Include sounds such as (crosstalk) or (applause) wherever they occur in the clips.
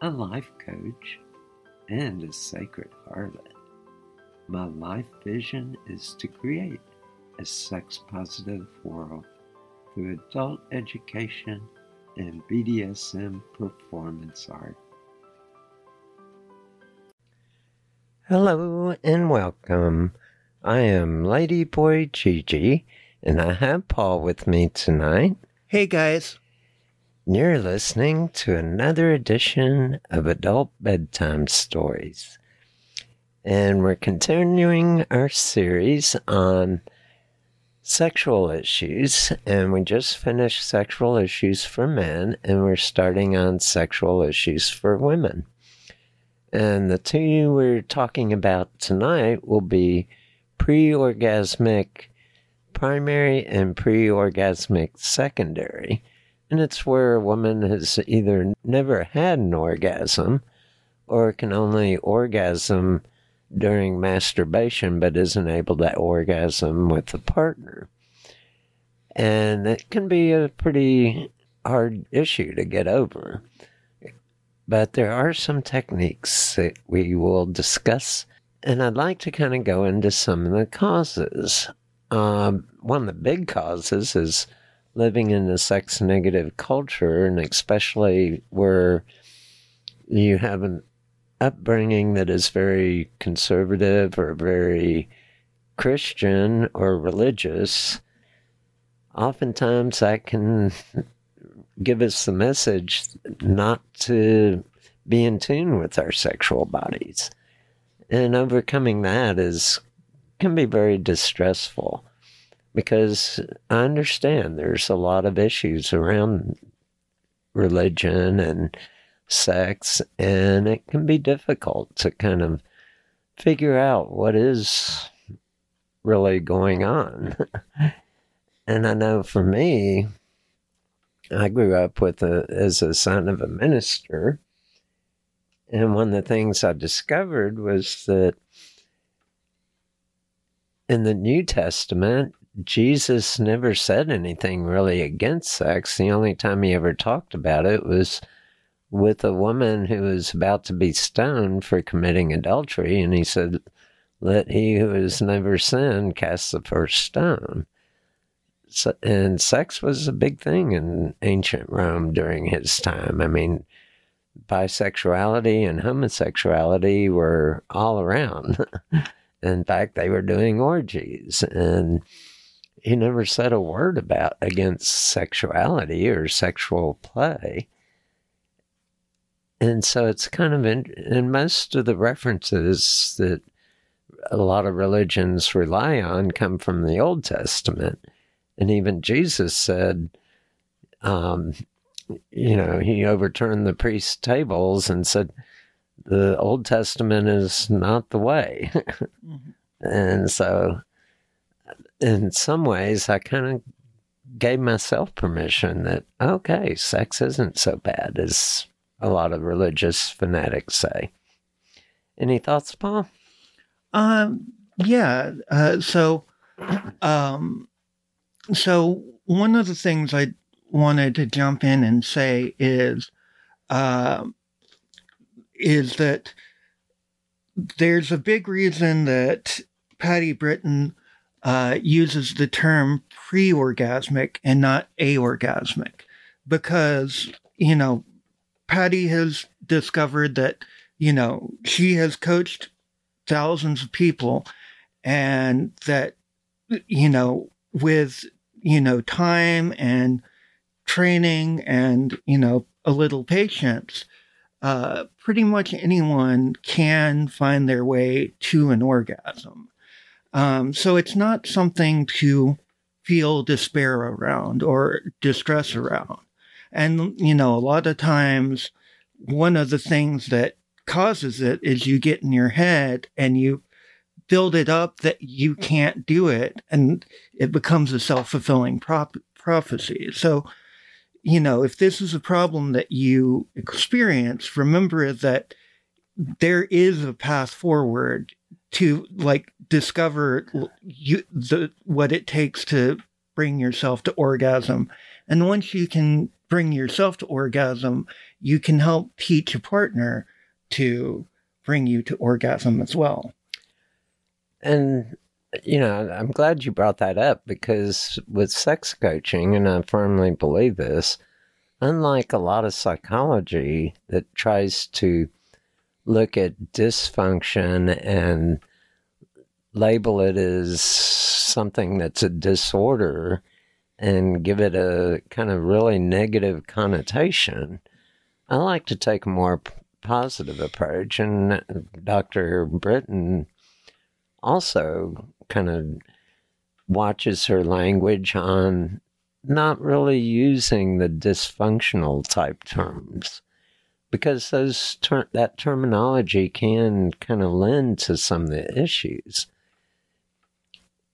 a life coach, and a sacred harlot. My life vision is to create a sex positive world through adult education and BDSM performance art. Hello and welcome. I am Ladyboy Gigi, and I have Paul with me tonight. Hey guys. You're listening to another edition of Adult Bedtime Stories. And we're continuing our series on sexual issues. And we just finished sexual issues for men, and we're starting on sexual issues for women. And the two we're talking about tonight will be pre orgasmic primary and pre orgasmic secondary and it's where a woman has either never had an orgasm or can only orgasm during masturbation but isn't able to orgasm with a partner. And it can be a pretty hard issue to get over. But there are some techniques that we will discuss, and I'd like to kind of go into some of the causes. Um, one of the big causes is living in a sex negative culture, and especially where you have an upbringing that is very conservative or very Christian or religious, oftentimes that can give us the message not to be in tune with our sexual bodies. And overcoming that is can be very distressful because I understand there's a lot of issues around religion and sex, and it can be difficult to kind of figure out what is really going on. (laughs) and I know for me, I grew up with a, as a son of a minister. And one of the things I discovered was that in the New Testament, Jesus never said anything really against sex. The only time he ever talked about it was with a woman who was about to be stoned for committing adultery. And he said, Let he who has never sinned cast the first stone. So, and sex was a big thing in ancient Rome during his time. I mean, bisexuality and homosexuality were all around. (laughs) in fact, they were doing orgies. And he never said a word about against sexuality or sexual play. and so it's kind of in, and most of the references that a lot of religions rely on come from the Old Testament. And even Jesus said, um, you know, he overturned the priest's tables and said, the Old Testament is not the way. (laughs) mm-hmm. And so, in some ways, I kind of gave myself permission that, okay, sex isn't so bad as a lot of religious fanatics say. Any thoughts, Paul? Um, yeah. Uh, so, um, so one of the things I wanted to jump in and say is, uh, is that there's a big reason that Patti Britton uh, uses the term pre-orgasmic and not aorgasmic because you know Patti has discovered that you know she has coached thousands of people and that you know with you know time and training and you know a little patience uh, pretty much anyone can find their way to an orgasm um, so it's not something to feel despair around or distress around. And you know a lot of times one of the things that causes it is you get in your head and you build it up that you can't do it and it becomes a self-fulfilling prop- prophecy. So you know if this is a problem that you experience remember that there is a path forward to like discover you the what it takes to bring yourself to orgasm and once you can bring yourself to orgasm you can help teach a partner to bring you to orgasm as well. And, you know, I'm glad you brought that up because with sex coaching, and I firmly believe this, unlike a lot of psychology that tries to look at dysfunction and label it as something that's a disorder and give it a kind of really negative connotation, I like to take a more positive approach. And Dr. Britton also kind of watches her language on not really using the dysfunctional type terms because those ter- that terminology can kind of lend to some of the issues.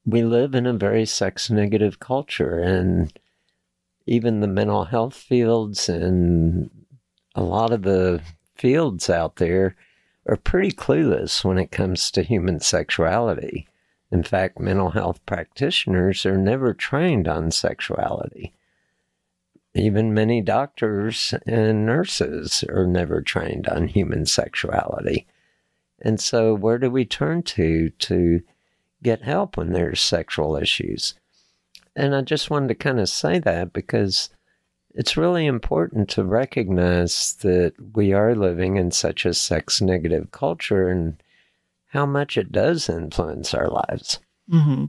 We live in a very sex negative culture and even the mental health fields and a lot of the fields out there are pretty clueless when it comes to human sexuality. In fact, mental health practitioners are never trained on sexuality. Even many doctors and nurses are never trained on human sexuality. And so, where do we turn to to get help when there's sexual issues? And I just wanted to kind of say that because it's really important to recognize that we are living in such a sex negative culture and how much it does influence our lives. Mm-hmm.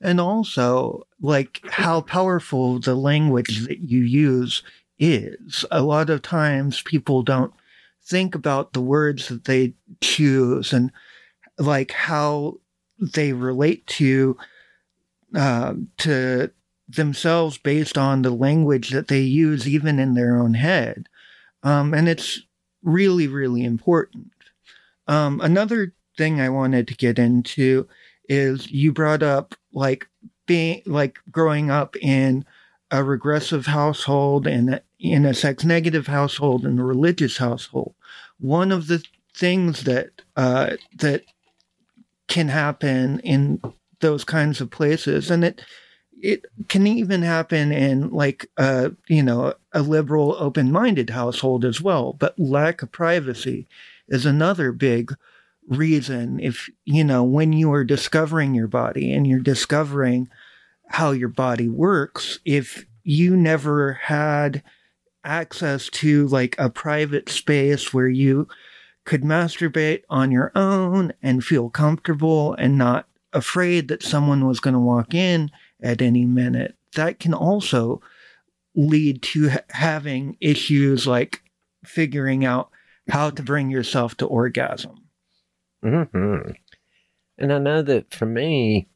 And also, like how powerful the language that you use is. A lot of times people don't think about the words that they choose and like how they relate to uh, to themselves based on the language that they use, even in their own head. Um, and it's really, really important. Um, another thing I wanted to get into is you brought up like being like growing up in a regressive household and in a sex negative household and a religious household. One of the things that uh, that can happen in those kinds of places, and it it can even happen in like a you know a liberal open-minded household as well but lack of privacy is another big reason if you know when you are discovering your body and you're discovering how your body works if you never had access to like a private space where you could masturbate on your own and feel comfortable and not afraid that someone was going to walk in at any minute. That can also lead to ha- having issues like figuring out how to bring yourself to orgasm. Hmm And I know that for me,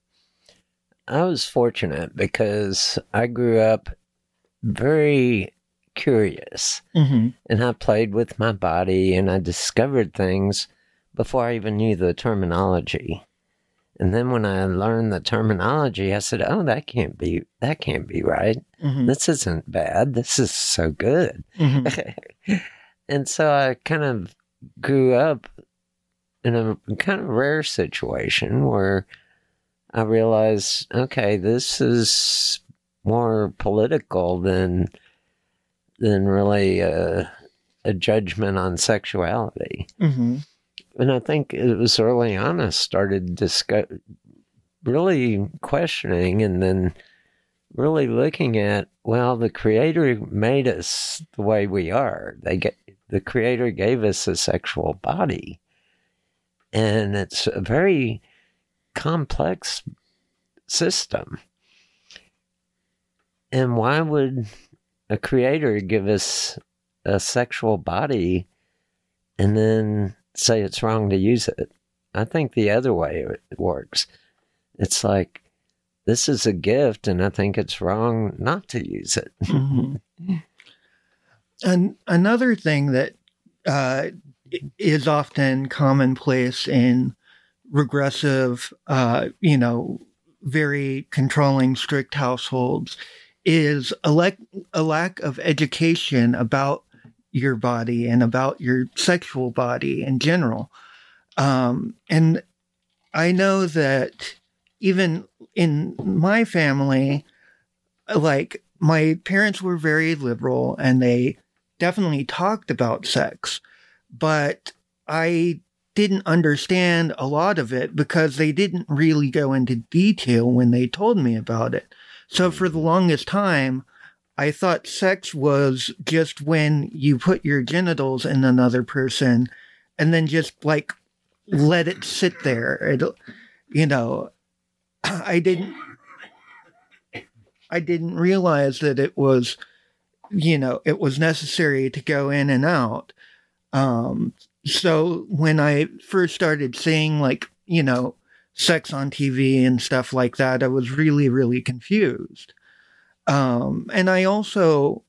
I was fortunate because I grew up very curious Mm-hmm. and I played with my body and I discovered things before I even knew the terminology. And then when I learned the terminology, I said, "Oh, that can't be that can't be right. Mm-hmm. This isn't bad. This is so good." Mm-hmm. (laughs) and so I kind of grew up in a kind of rare situation where I realized, okay, this is more political than than really a, a judgment on sexuality. Mm-hmm. And I think it was early on I started discuss, really questioning and then really looking at, well, the creator made us the way we are. They get the creator gave us a sexual body. And it's a very complex system. And why would a creator give us a sexual body and then say it's wrong to use it? I think the other way it works. It's like, this is a gift, and I think it's wrong not to use it. (laughs) Mhm. And another thing that uh, is often commonplace in regressive, uh, you know, very controlling, strict households is a, lack a lack of education about your body and about your sexual body in general. Um, and I know that even in my family, like my parents were very liberal and they definitely talked about sex, but I didn't understand a lot of it because they didn't really go into detail when they told me about it. So hmm. for the longest time, I thought sex was just when you put your genitals in another person and then just like let it sit there. It, you know, (clears throat) I didn't I didn't realize that it was, you know, it was necessary to go in and out. Um, so when I first started seeing like, you know, sex on TV and stuff like that, I was really, really confused. Um, and I also,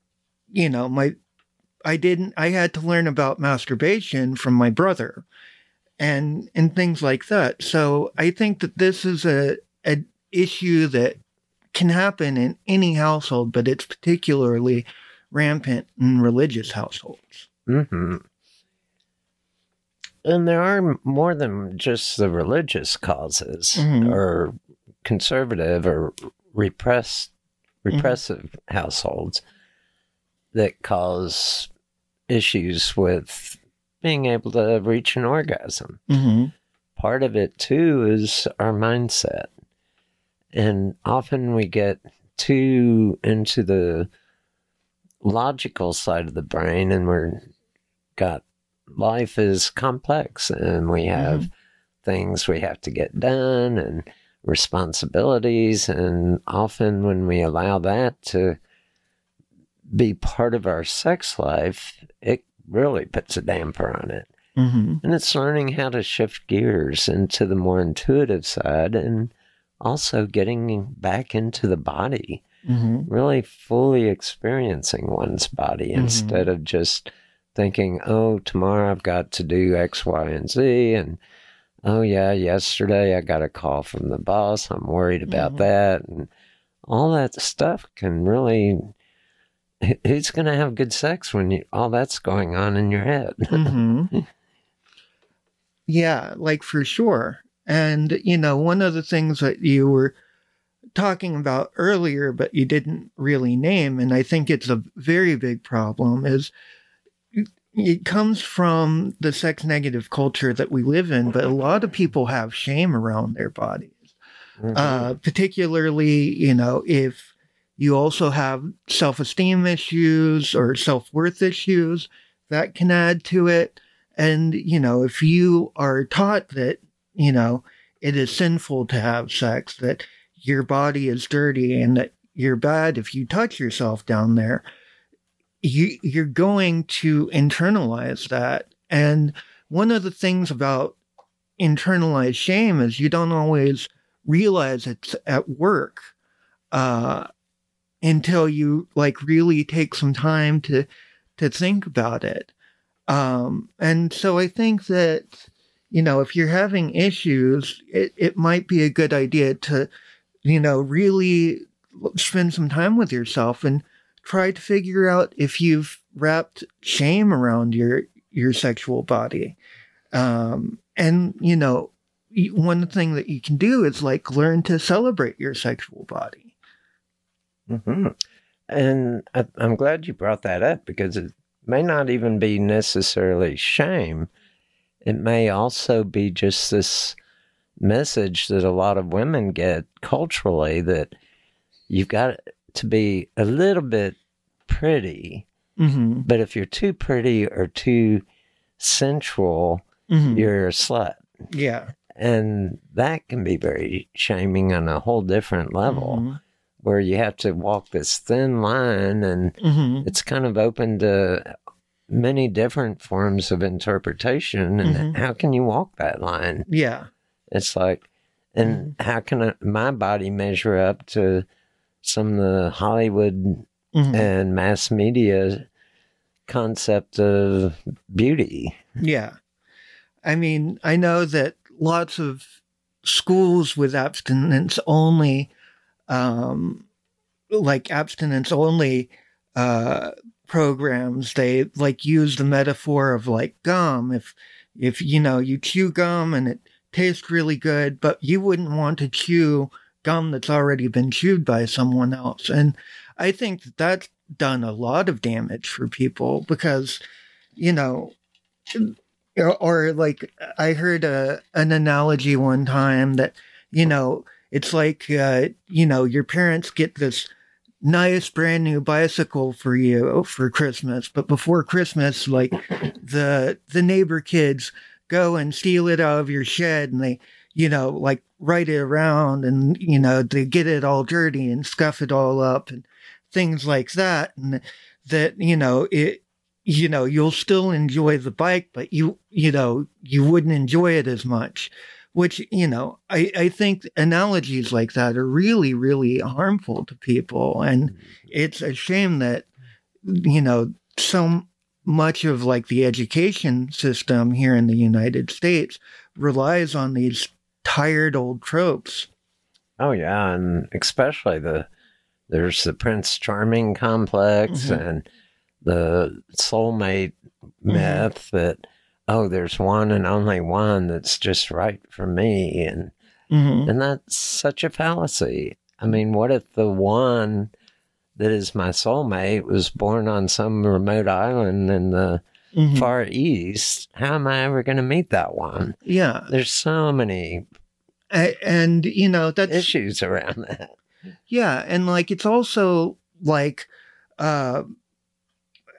you know, my, I didn't, I had to learn about masturbation from my brother and, and things like that. So I think that this is a, a issue that can happen in any household, but it's particularly rampant in religious households. hmm And there are more than just the religious causes Mhm. or conservative or repressed, repressive households that cause issues with being able to reach an orgasm. Mm-hmm. part of it too is our mindset. And often we get too into the logical side of the brain and we're got life is complex and we have things we have to get done and responsibilities and often when we allow that to be part of our sex life it really puts a damper on it Mm-hmm. and it's learning how to shift gears into the more intuitive side and also getting back into the body, Mm-hmm. really fully experiencing one's body Mhm. instead of just thinking, oh, tomorrow I've got to do X, Y, and Z. And oh, yeah, yesterday I got a call from the boss. I'm worried about Mhm. that. And all that stuff can really. Who's going to have good sex when you, all that's going on in your head? Mm-hmm. (laughs) yeah, like for sure. And, you know, one of the things that you were talking about earlier, but you didn't really name, and I think it's a very big problem, is it comes from the sex negative culture that we live in, but a lot of people have shame around their bodies. Uh, particularly, you know, if you also have self esteem issues or self worth issues, that can add to it. And, you know, if you are taught that, you know, it is sinful to have sex, that your body is dirty and that you're bad if you touch yourself down there, you, you're going to internalize that and one of the things about internalized shame is you don't always realize it's at work uh, until you like really take some time to to think about it. Um, and so I think that you know if you're having issues, it, it might be a good idea to you know really spend some time with yourself and try to figure out if you've wrapped shame around your your sexual body. Um, and you know, one thing that you can do is like learn to celebrate your sexual body. Mm-hmm. And I, I'm glad you brought that up because it may not even be necessarily shame. It may also be just this message that a lot of women get culturally that you've got to be a little bit pretty. Mm-hmm. But if you're too pretty or too sensual, Mm-hmm. you're a slut. Yeah. And that can be very shaming on a whole different level Mhm. where you have to walk this thin line and Mhm. it's kind of open to many different forms of interpretation. And Mhm. how can you walk that line? Yeah. It's like, and how can I, my body measure up to some of the Hollywood Mhm. and mass media concept of beauty? Yeah. I mean, I know that lots of schools with abstinence only, um, like abstinence only, uh, programs, they like use the metaphor of like gum. If, if, you know, you chew gum and it tastes really good, but you wouldn't want to chew gum that's already been chewed by someone else. And I think that that's done a lot of damage for people because, you know, or, like I heard a, an analogy one time that, you know, it's like, uh, you know, your parents get this nice brand new bicycle for you for Christmas, but before Christmas, like the, the neighbor kids go and steal it out of your shed and they, you know, like ride it around and, you know, they get it all dirty and scuff it all up and things like that. And that, you know, it, you know, you'll still enjoy the bike, but you, you know, you wouldn't enjoy it as much, which, you know, I, I think analogies like that are really, really harmful to people. And mm-hmm. it's a shame that, you know, so much of like the education system here in the United States relies on these tired old tropes. Oh yeah, and especially the there's the Prince Charming complex Mhm. and the soulmate myth that oh there's one and only one that's just right for me and Mhm. and that's such a fallacy. I mean, what if the one that is my soulmate was born on some remote island in the Mhm. far east? How am I ever going to meet that one? Yeah. There's so many And, you know, that's. issues around that. Yeah, and like it's also like uh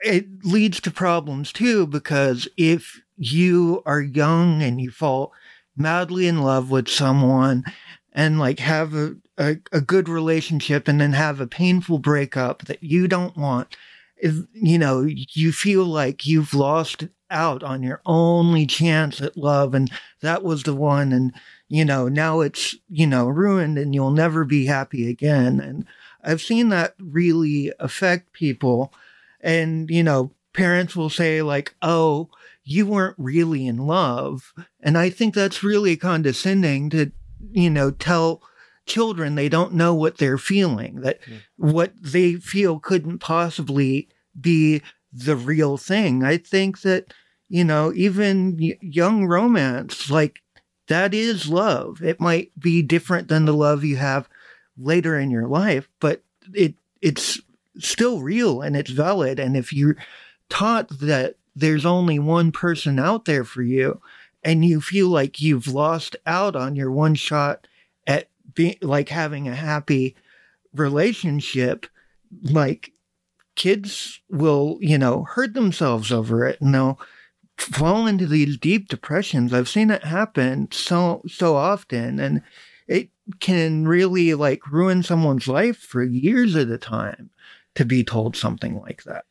it leads to problems too because if you are young and you fall madly in love with someone and like have a, a, a good relationship and then have a painful breakup that you don't want you know you feel like you've lost out on your only chance at love and that was the one and you know, now it's, you know, ruined and you'll never be happy again. And I've seen that really affect people. And, you know, parents will say, like, oh, you weren't really in love. And I think that's really condescending to, you know, tell children they don't know what they're feeling, that Mm. what they feel couldn't possibly be the real thing. I think that, you know, even y- young romance, like, that is love. It might be different than the love you have later in your life, but it it's still real and it's valid. And if you're taught that there's only one person out there for you, and you feel like you've lost out on your one shot like having a happy relationship, like kids will, you know, hurt themselves over it and they'll fall into these deep depressions. I've seen it happen so so often and it can really like ruin someone's life for years at a time to be told something like that.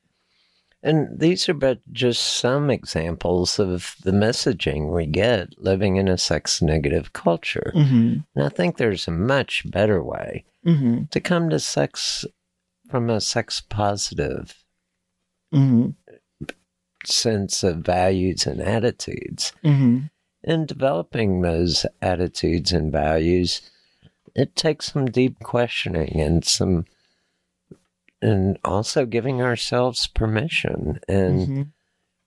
And these are but just some examples of the messaging we get living in a sex negative culture. Mm-hmm. And I think there's a much better way Mm-hmm. to come to sex from a sex positive Mm-hmm. sense of values and attitudes. Mm-hmm. In developing those attitudes and values, it takes some deep questioning and some, and also giving ourselves permission. And Mm-hmm.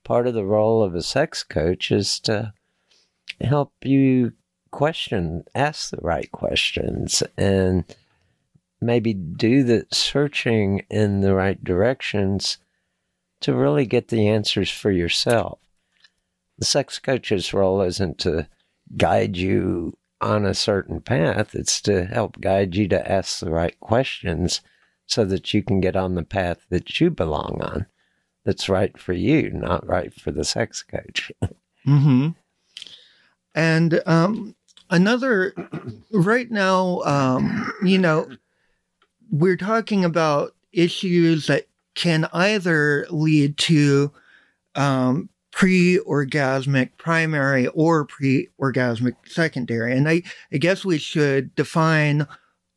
part of the role of a sex coach is to help you question, ask the right questions, and maybe do the searching in the right directions to really get the answers for yourself. The sex coach's role isn't to guide you on a certain path, it's to help guide you to ask the right questions so that you can get on the path that you belong on that's right for you, not right for the sex coach. (laughs) Mm-hmm. And um, another, right now, um, you know, we're talking about issues that can either lead to um, pre orgasmic primary or pre orgasmic secondary. And I, I guess we should define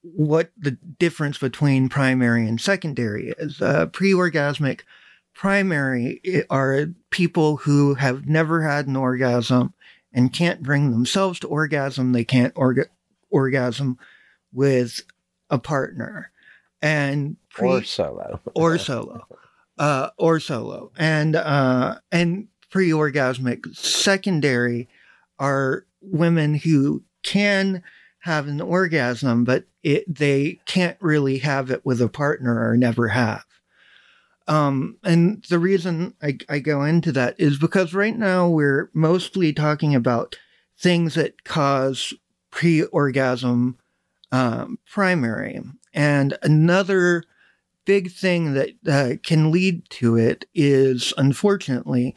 what the difference between primary and secondary is. Uh, pre orgasmic primary are people who have never had an orgasm and can't bring themselves to orgasm. They can't orga- orgasm with a partner. And pre- or solo. (laughs) or solo, uh, or solo, and uh, and pre-orgasmic secondary are women who can have an orgasm, but it, they can't really have it with a partner or never have. Um, and the reason I, I go into that is because right now we're mostly talking about things that cause pre-orgasm um, primary, and another big thing that uh, can lead to it is unfortunately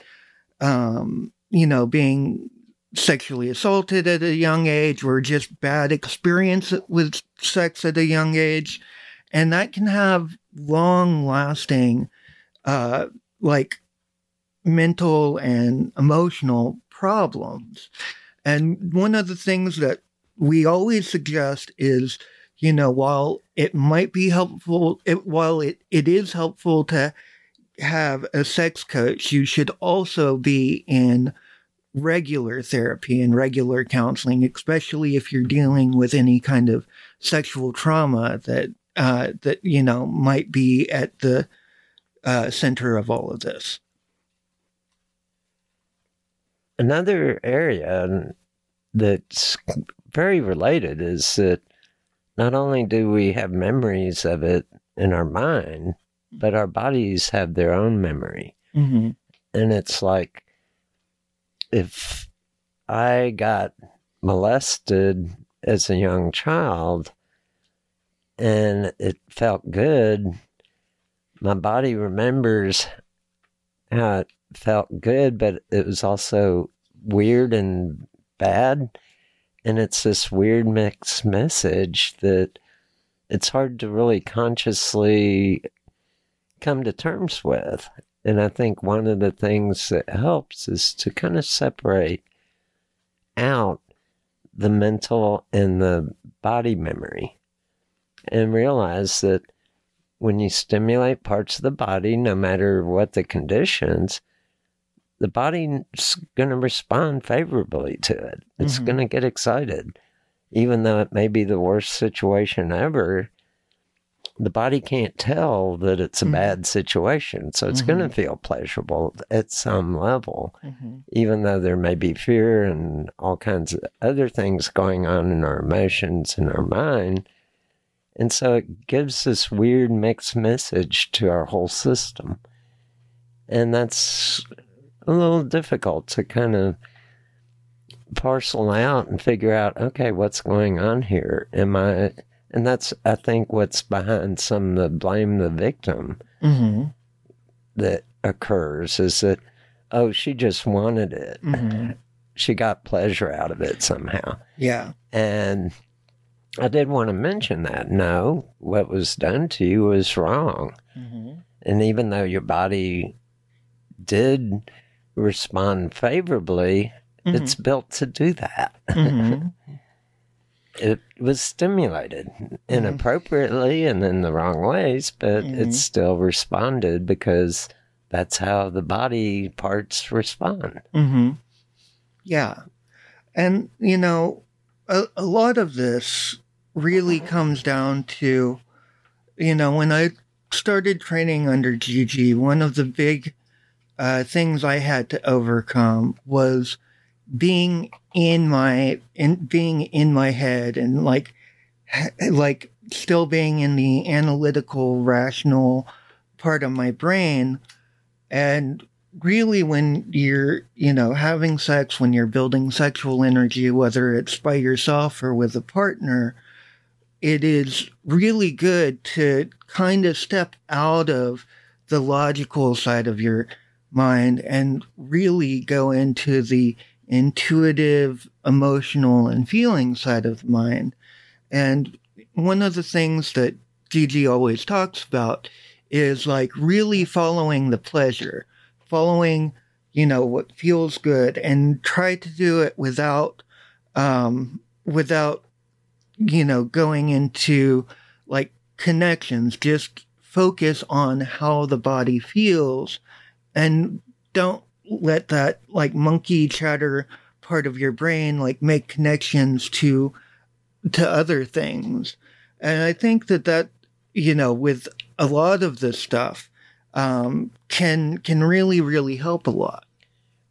um, you know being sexually assaulted at a young age or just bad experience with sex at a young age. And that can have long lasting uh, like mental and emotional problems. And one of the things that we always suggest is you know, while it might be helpful, it, while it, it is helpful to have a sex coach, you should also be in regular therapy and regular counseling, especially if you're dealing with any kind of sexual trauma that uh, that you know might be at the uh, center of all of this. Another area that's very related is that not only do we have memories of it in our mind, but our bodies have their own memory. Mm-hmm. And it's like if I got molested as a young child and it felt good, my body remembers how it felt good, but it was also weird and bad. And it's this weird mixed message that it's hard to really consciously come to terms with. And I think one of the things that helps is to kind of separate out the mental and the body memory and realize that when you stimulate parts of the body, no matter what the conditions, the body's going to respond favorably to it. It's Mhm. going to get excited. Even though it may be the worst situation ever, the body can't tell that it's a Mhm. bad situation. So it's going to feel pleasurable at some level, Mm-hmm. even though there may be fear and all kinds of other things going on in our emotions and our mind. And so it gives this weird mixed message to our whole system. And that's a little difficult to kind of parcel out and figure out, okay, what's going on here? Am I, and that's, I think, what's behind some of the blame the victim Mm-hmm. that occurs is that, oh, she just wanted it. Mm-hmm. She got pleasure out of it somehow. Yeah. And I did want to mention that. No, what was done to you was wrong. Mm-hmm. And even though your body did respond favorably, it's built to do that. (laughs) It was stimulated inappropriately and in the wrong ways, but Mhm. it still responded because that's how the body parts respond. hmm Yeah. And, you know, a, a lot of this really comes down to, you know, when I started training under Gigi, one of the big uh, things I had to overcome was being in my in being in my head and like like still being in the analytical rational part of my brain. And really when you're you know having sex when you're building sexual energy whether it's by yourself or with a partner it is really good to kind of step out of the logical side of your mind and really go into the intuitive emotional and feeling side of the mind and one of the things that Gigi always talks about is like really following the pleasure, following, you know, what feels good and try to do it without, um, without, you know, going into like connections. Just focus on how the body feels and don't let that like monkey chatter part of your brain like make connections to to other things. And I think that that, you know, with a lot of this stuff, um, can can really really help a lot.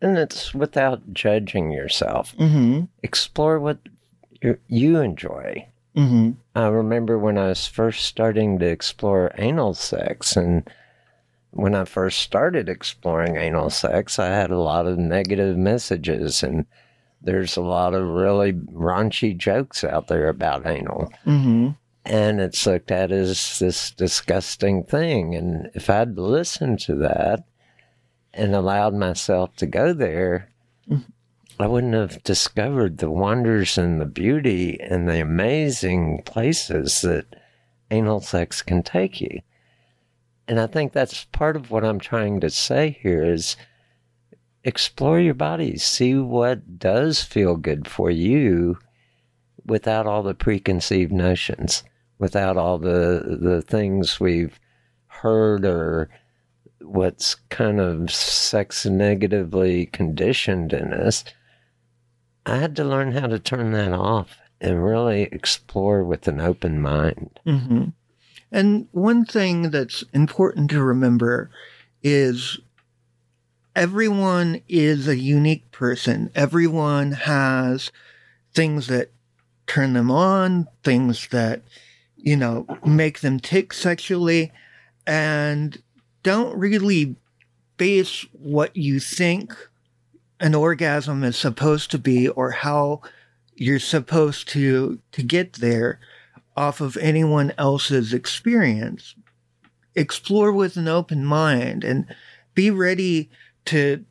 And it's without judging yourself. Mm-hmm. Explore what you enjoy. Mm-hmm. I remember when I was first starting to explore anal sex, and when I first started exploring anal sex, I had a lot of negative messages, and there's a lot of really raunchy jokes out there about anal. Mm-hmm. And it's looked at as this disgusting thing. And if I'd listened to that and allowed myself to go there. I wouldn't have discovered the wonders and the beauty and the amazing places that anal sex can take you. And I think that's part of what I'm trying to say here is explore your body, see what does feel good for you without all the preconceived notions, without all the the things we've heard or what's kind of sex negatively conditioned in us. I had to learn how to turn that off and really explore with an open mind. Mm-hmm. And one thing that's important to remember is everyone is a unique person. Everyone has things that turn them on, things that, you know, make them tick sexually, and don't really base what you think an orgasm is supposed to be or how you're supposed to to get there off of anyone else's experience. Explore with an open mind and be ready to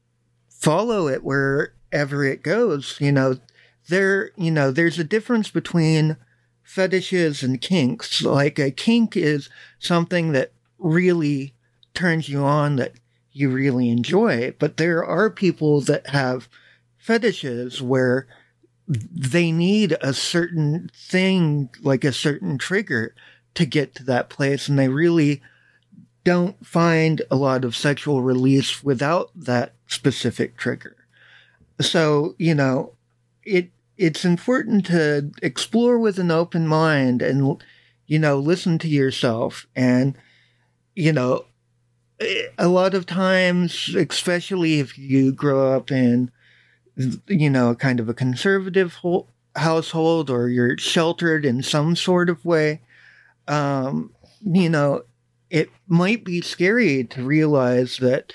follow it wherever it goes. You know, there, you know, there's a difference between fetishes and kinks. Like a kink is something that really turns you on that you really enjoy. But there are people that have fetishes where they need a certain thing, like a certain trigger to get to that place. And they really don't find a lot of sexual release without that specific trigger. So, you know, it, it's important to explore with an open mind and, you know, listen to yourself. And, you know, eh, a lot of times, especially if you grow up in, you know, kind of a conservative ho- household or you're sheltered in some sort of way, um, you know, it might be scary to realize that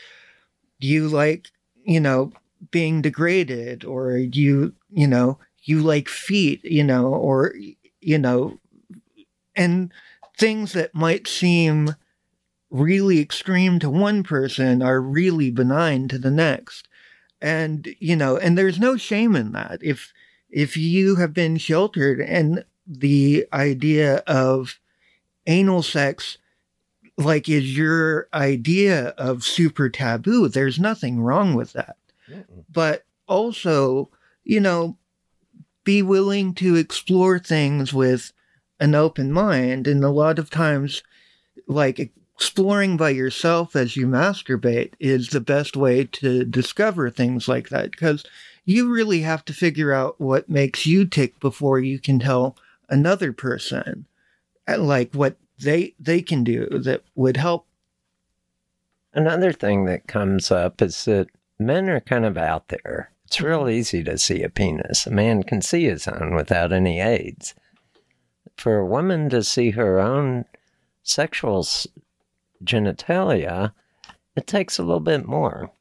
you like, you know, being degraded or you, you know, you like feet, you know, or, you know, and things that might seem really extreme to one person are really benign to the next and you know and there's no shame in that if if you have been sheltered and the idea of anal sex like is your idea of super taboo. There's nothing wrong with that. But also, you know, be willing to explore things with an open mind. And a lot of times, like exploring by yourself as you masturbate is the best way to discover things like that because you really have to figure out what makes you tick before you can tell another person uh, like what they they can do that would help Another thing that comes up is that men are kind of out there. It's real easy to see a penis. A man can see his own without any aids. For a woman to see her own sexual genitalia, it takes a little bit more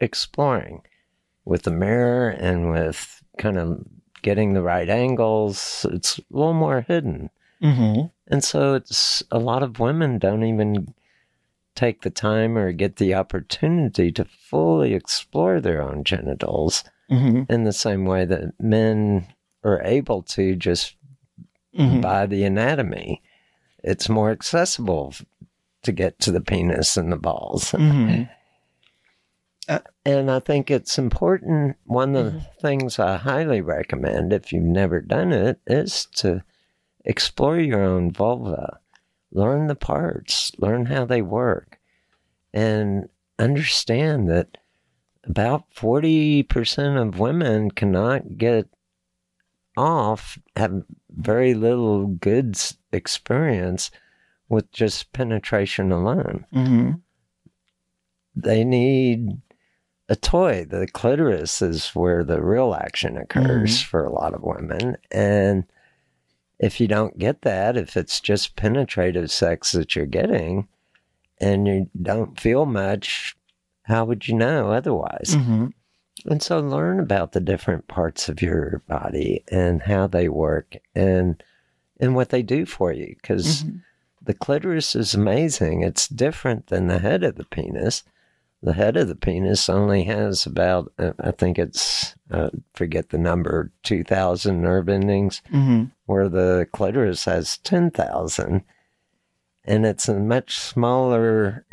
exploring with the mirror and with kind of getting the right angles. It's a little more hidden. mm-hmm. And so it's a lot of women don't even take the time or get the opportunity to fully explore their own genitals Mm-hmm. in the same way that men are able to just Mm-hmm. by the anatomy. It's more accessible to get to the penis and the balls. (laughs) Mm-hmm. And I think it's important. One of the things I highly recommend, if you've never done it, is to explore your own vulva, learn the parts, learn how they work, and understand that about 40% of women cannot get off, have very little good experience with just penetration alone Mm-hmm. they need a toy. The clitoris is where the real action occurs for a lot of women. And if you don't get that, if it's just penetrative sex that you're getting and you don't feel much, how would you know otherwise? Mm-hmm. And so learn about the different parts of your body and how they work and and what they do for you because Mm-hmm. The clitoris is amazing. It's different than the head of the penis. The head of the penis only has about, uh, I think it's, uh, forget the number, 2,000 nerve endings, Mm-hmm. where the clitoris has 10,000. And it's a much smaller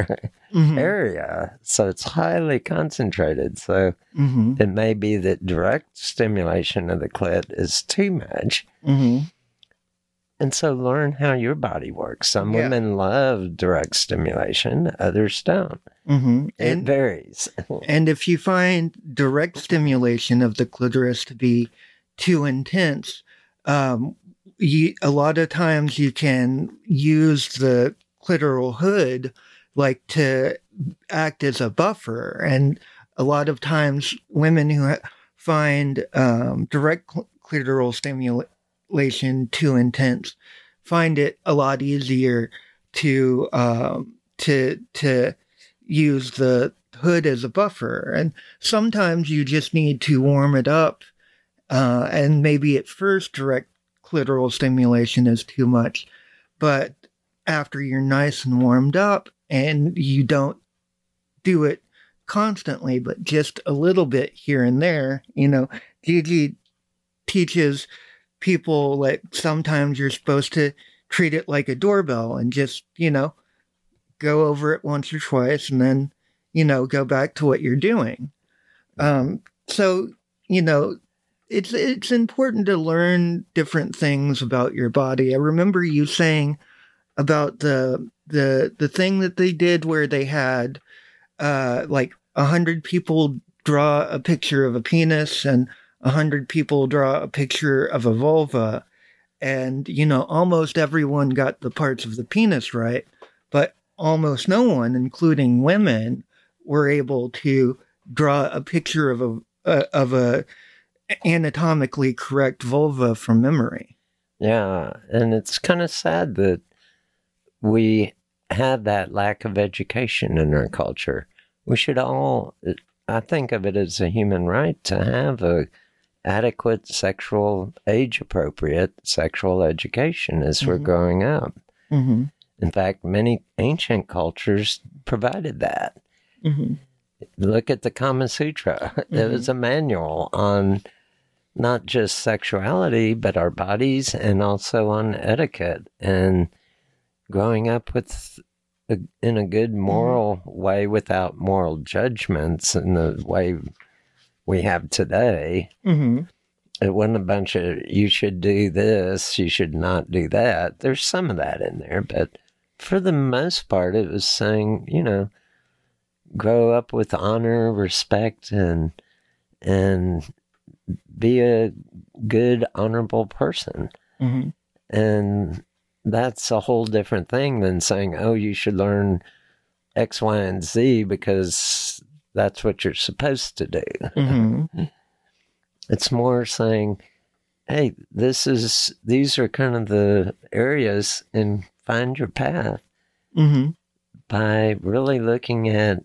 Mm-hmm. area. So it's highly concentrated. So Mm-hmm. it may be that direct stimulation of the clit is too much. Mm-hmm. And so learn how your body works. Some Yeah. women love direct stimulation, others don't. Mm-hmm. It And varies. (laughs) And if you find direct stimulation of the clitoris to be too intense, um, you, a lot of times you can use the clitoral hood like to act as a buffer. And a lot of times women who ha- find um, direct cl- clitoral stimulation too intense find it a lot easier to um, to to use the hood as a buffer. And sometimes you just need to warm it up. Uh, and maybe at first, direct clitoral stimulation is too much. But after you're nice and warmed up and you don't do it constantly, but just a little bit here and there, you know, Gigi teaches people like sometimes you're supposed to treat it like a doorbell and just, you know, go over it once or twice and then you know go back to what you're doing. Um so you know it's it's important to learn different things about your body. I remember you saying about the the the thing that they did where they had uh like a hundred people draw a picture of a penis and a hundred people draw a picture of a vulva and you know almost everyone got the parts of the penis right but almost no one, including women, were able to draw a picture of a uh, of a anatomically correct vulva from memory. Yeah. And it's kind of sad that we have that lack of education in our culture. We should all, I think of it as a human right to have a adequate sexual, age appropriate sexual education as we're Mhm. growing up. Mm-hmm. In fact, many ancient cultures provided that. Mm-hmm. Look at the Kama Sutra. (laughs) It was a manual on not just sexuality, but our bodies and also on etiquette. And growing up with a, in a good moral way without moral judgments in the way we have today. hmm It wasn't a bunch of you should do this, you should not do that. There's some of that in there, but for the most part, it was saying, you know, grow up with honor, respect, and and be a good, honorable person. hmm And that's a whole different thing than saying, oh, you should learn X, Y, and Z because that's what you're supposed to do. hmm It's more saying, hey, this is, these are kind of the areas and find your path hmm by really looking at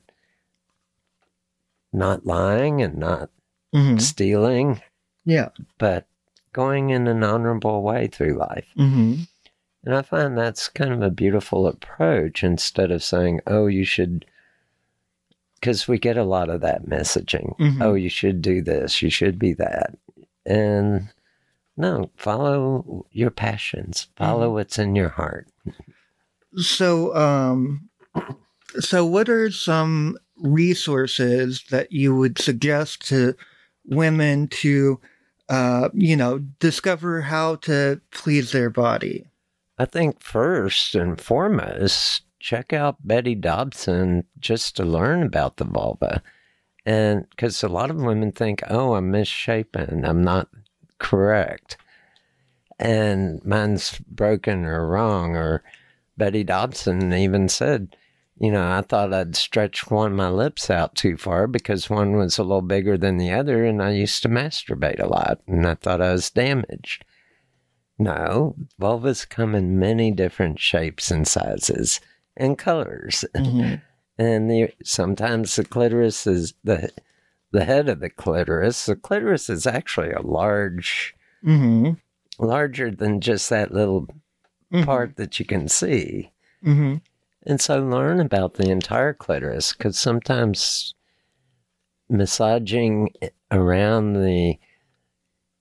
not lying and not hmm stealing, Yeah. but going in an honorable way through life. hmm And I find that's kind of a beautiful approach instead of saying, oh, you should, because we get a lot of that messaging. Mhm. Oh, you should do this, you should be that. And no, follow your passions, follow what's in your heart. So, um, so what are some resources that you would suggest to women to, uh, you know, discover how to please their body? I think first and foremost, check out Betty Dodson just to learn about the vulva. And because a lot of women think, oh, I'm misshapen, I'm not correct, and mine's broken or wrong. Or Betty Dodson even said, you know, I thought I'd stretched one of my lips out too far because one was a little bigger than the other, and I used to masturbate a lot, and I thought I was damaged. No, vulvas come in many different shapes and sizes and colors. Mhm. (laughs) And the, sometimes the clitoris is the the head of the clitoris. The clitoris is actually a large, hmm larger than just that little Mhm. part that you can see. hmm And so learn about the entire clitoris because sometimes massaging around the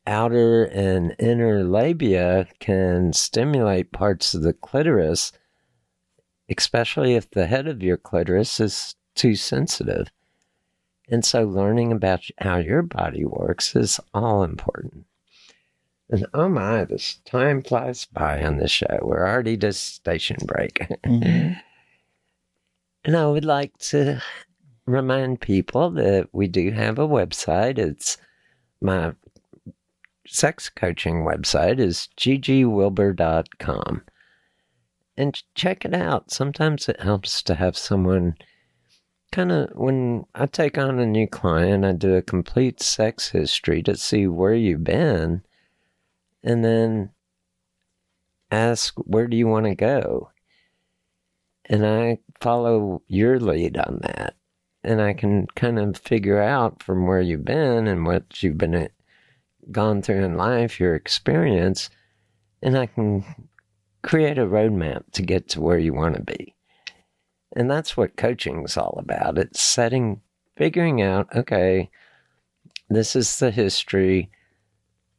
outer and inner labia can stimulate parts of the clitoris, especially if the head of your clitoris is too sensitive. And so learning about how your body works is all important. And oh my, this time flies by on this show. We're already to station break. hmm (laughs) And I would like to remind people that we do have a website. It's my sex coaching website is ggwilbur.com. And check it out. Sometimes it helps to have someone kind of when I take on a new client, I do a complete sex history to see where you've been and then ask where do you want to go? and I follow your lead on that. And I can kind of figure out from where you've been and what you've been uh, gone through in life, your experience, and I can create a roadmap to get to where you want to be. And that's what coaching is all about. It's setting, figuring out, okay, this is the history,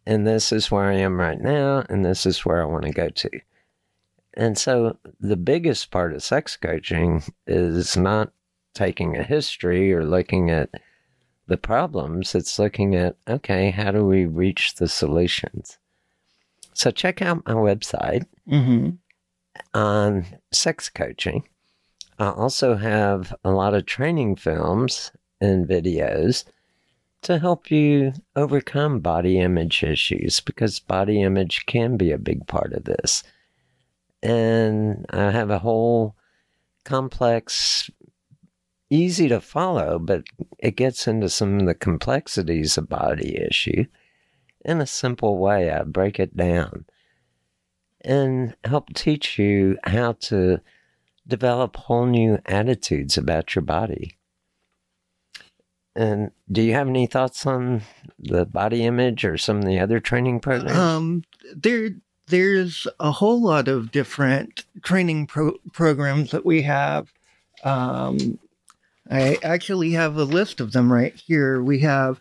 and this is where I am right now, and this is where I want to go to. And so the biggest part of sex coaching is not taking a history or looking at the problems. It's looking at, okay, how do we reach the solutions? So check out my website hmm on sex coaching. I also have a lot of training films and videos to help you overcome body image issues because body image can be a big part of this. And I have a whole complex, easy to follow, but it gets into some of the complexities of body issue in a simple way. I break it down and help teach you how to develop whole new attitudes about your body. And do you have any thoughts on the body image or some of the other training programs? Um, there, there's a whole lot of different training pro- programs that we have. Um, I actually have a list of them right here. We have,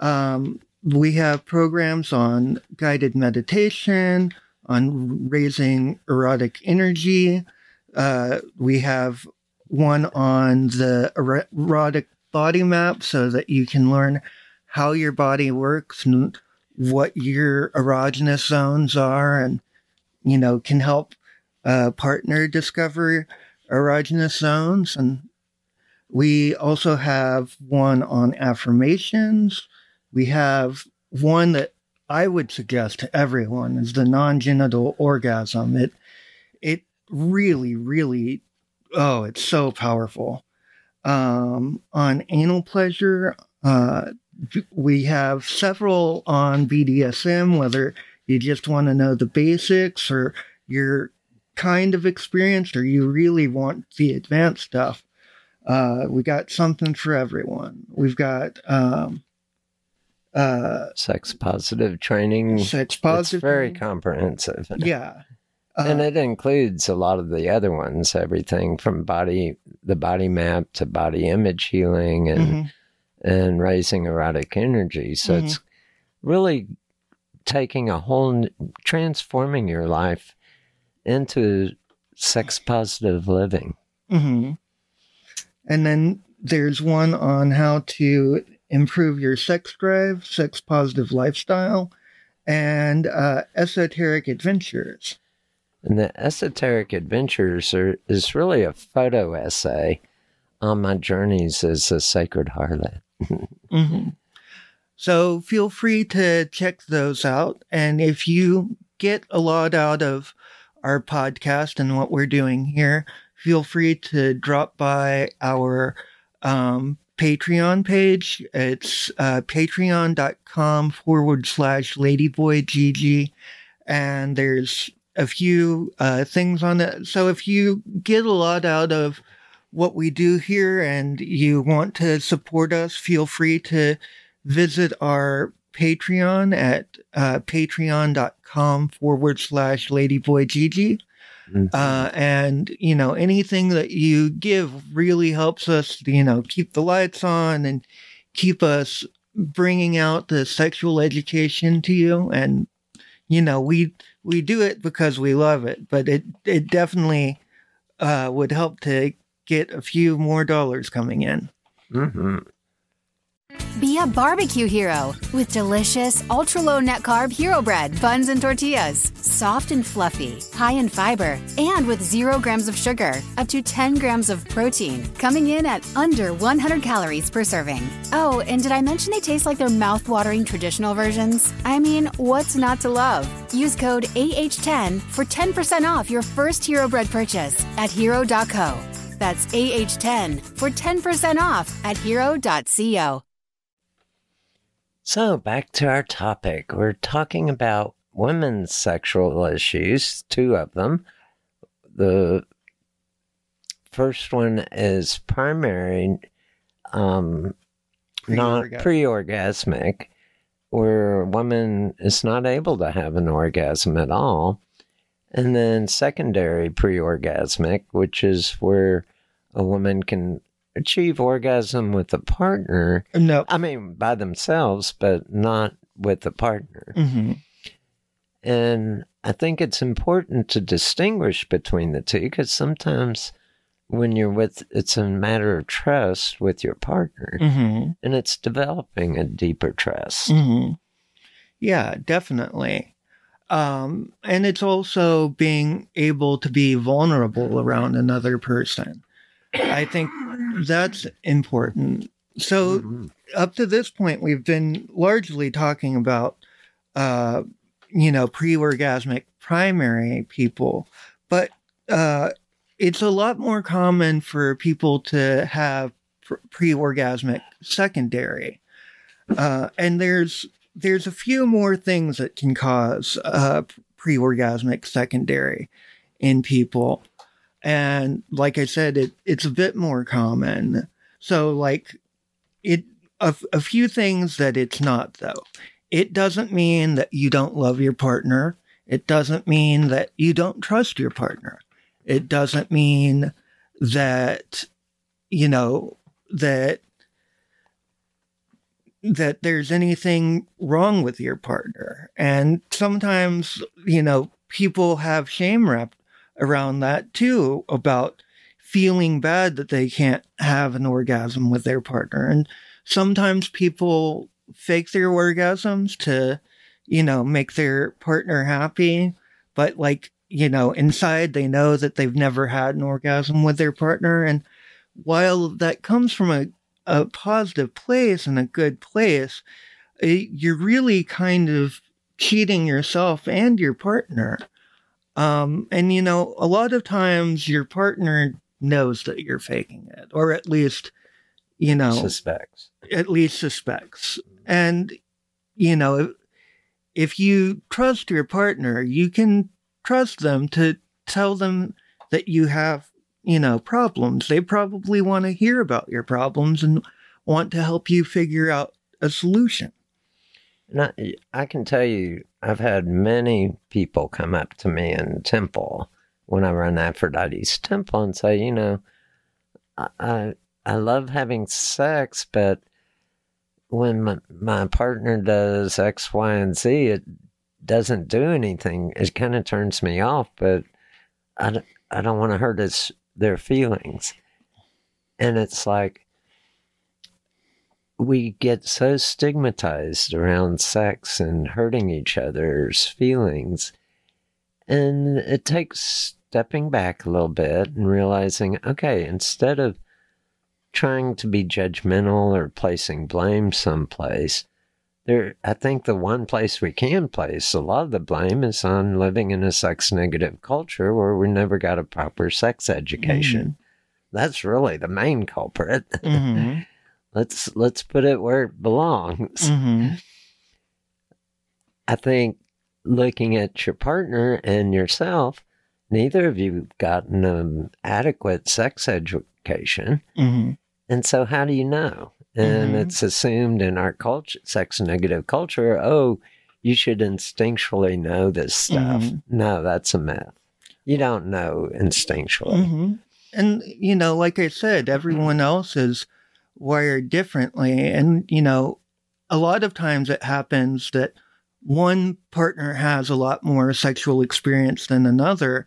um, we have programs on guided meditation, on raising erotic energy, uh, we have one on the erotic body map so that you can learn how your body works and what your erogenous zones are and you know can help a partner discover erogenous zones. And we also have one on affirmations. We have one that i would suggest to everyone is the non-genital orgasm it it really really oh it's so powerful um, on anal pleasure uh, we have several on BDSM, whether you just want to know the basics or you're kind of experienced or you really want the advanced stuff. Uh, we got something for everyone. We've got um, uh, sex positive training. Sex positive. It's very training. comprehensive. (laughs) Yeah. Uh, and it includes a lot of the other ones, everything from body, the body map to body image healing and mhm. and raising erotic energy. So Mhm. it's really taking a whole, transforming your life into sex positive living. hmm And then there's one on how to improve your sex drive, sex positive lifestyle, and uh, esoteric adventures. And the esoteric adventures are, is really a photo essay on my journeys as a sacred harlot. (laughs) hmm So feel free to check those out. And if you get a lot out of our podcast and what we're doing here, feel free to drop by our um, Patreon page. It's uh, patreon.com forward slash ladyboygigi. And there's a few uh, things on it. So if you get a lot out of what we do here and you want to support us, feel free to visit our Patreon at uh, patreon.com forward slash ladyboygigi. Uh, and, you know, anything that you give really helps us, you know, keep the lights on and keep us bringing out the sexual education to you. And, you know, we, we do it because we love it, but it, it definitely, uh, would help to get a few more dollars coming in. hmm Be a barbecue hero with delicious, ultra low net carb hero bread, buns, and tortillas. Soft and fluffy, high in fiber, and with zero grams of sugar, up to 10 grams of protein, coming in at under 100 calories per serving. Oh, and did I mention they taste like their mouth-watering traditional versions? I mean, what's not to love? Use code AH10 for 10% off your first hero bread purchase at hero.co. That's AH10 for 10% off at hero.co. So, back to our topic. We're talking about women's sexual issues, two of them. The first one is primary, um, not pre orgasmic, where a woman is not able to have an orgasm at all. And then secondary pre orgasmic, which is where a woman can achieve orgasm with a partner No. I mean, by themselves, but not with a partner. hmm And I think it's important to distinguish between the two because sometimes when you're with, it's a matter of trust with your partner hmm and it's developing a deeper trust. hmm Yeah, definitely. Um, and it's also being able to be vulnerable around another person. I think that's important. So, Mhm. up to this point, we've been largely talking about, uh, you know, pre-orgasmic primary people, but uh, it's a lot more common for people to have pre-orgasmic secondary, uh, and there's there's a few more things that can cause uh, pre-orgasmic secondary in people, and like I said, it it's a bit more common. So, like it a, a few things that it's not though. It doesn't mean that you don't love your partner. It doesn't mean that you don't trust your partner. It doesn't mean that you know that that there's anything wrong with your partner. And sometimes, you know, people have shame wrapped around that too about feeling bad that they can't have an orgasm with their partner. And sometimes people fake their orgasms to, you know, make their partner happy. But like, you know, inside they know that they've never had an orgasm with their partner. And while that comes from a, a positive place and a good place, it, you're really kind of cheating yourself and your partner. Um, and you know, a lot of times your partner knows that you're faking it, or at least, you know, Suspects. at least suspects. And, you know, if, if you trust your partner, you can trust them to tell them that you have, you know, problems. They probably want to hear about your problems and want to help you figure out a solution. And I, can tell you, I've had many people come up to me in temple when I run Aphrodite's temple and say, you know, I, I, love having sex, but when my, my partner does X, Y, and Z, it doesn't do anything. It kind of turns me off, but I, I don't want to hurt his, their feelings. And it's like, we get so stigmatized around sex and hurting each other's feelings. And it takes stepping back a little bit and realizing, okay, instead of trying to be judgmental or placing blame someplace, there I think the one place we can place a lot of the blame is on living in a sex negative culture where we never got a proper sex education. That's really the main culprit. Mm-hmm. Let's let's put it where it belongs. mm-hmm. I think looking at your partner and yourself, neither of you have gotten an adequate sex education. Mm-hmm. And so, how do you know? And Mhm. it's assumed in our culture, sex negative culture, oh, you should instinctually know this stuff. Mhm. No, that's a myth. You don't know instinctually. hmm And, you know, like I said, everyone else is wired differently. And, you know, a lot of times it happens that one partner has a lot more sexual experience than another.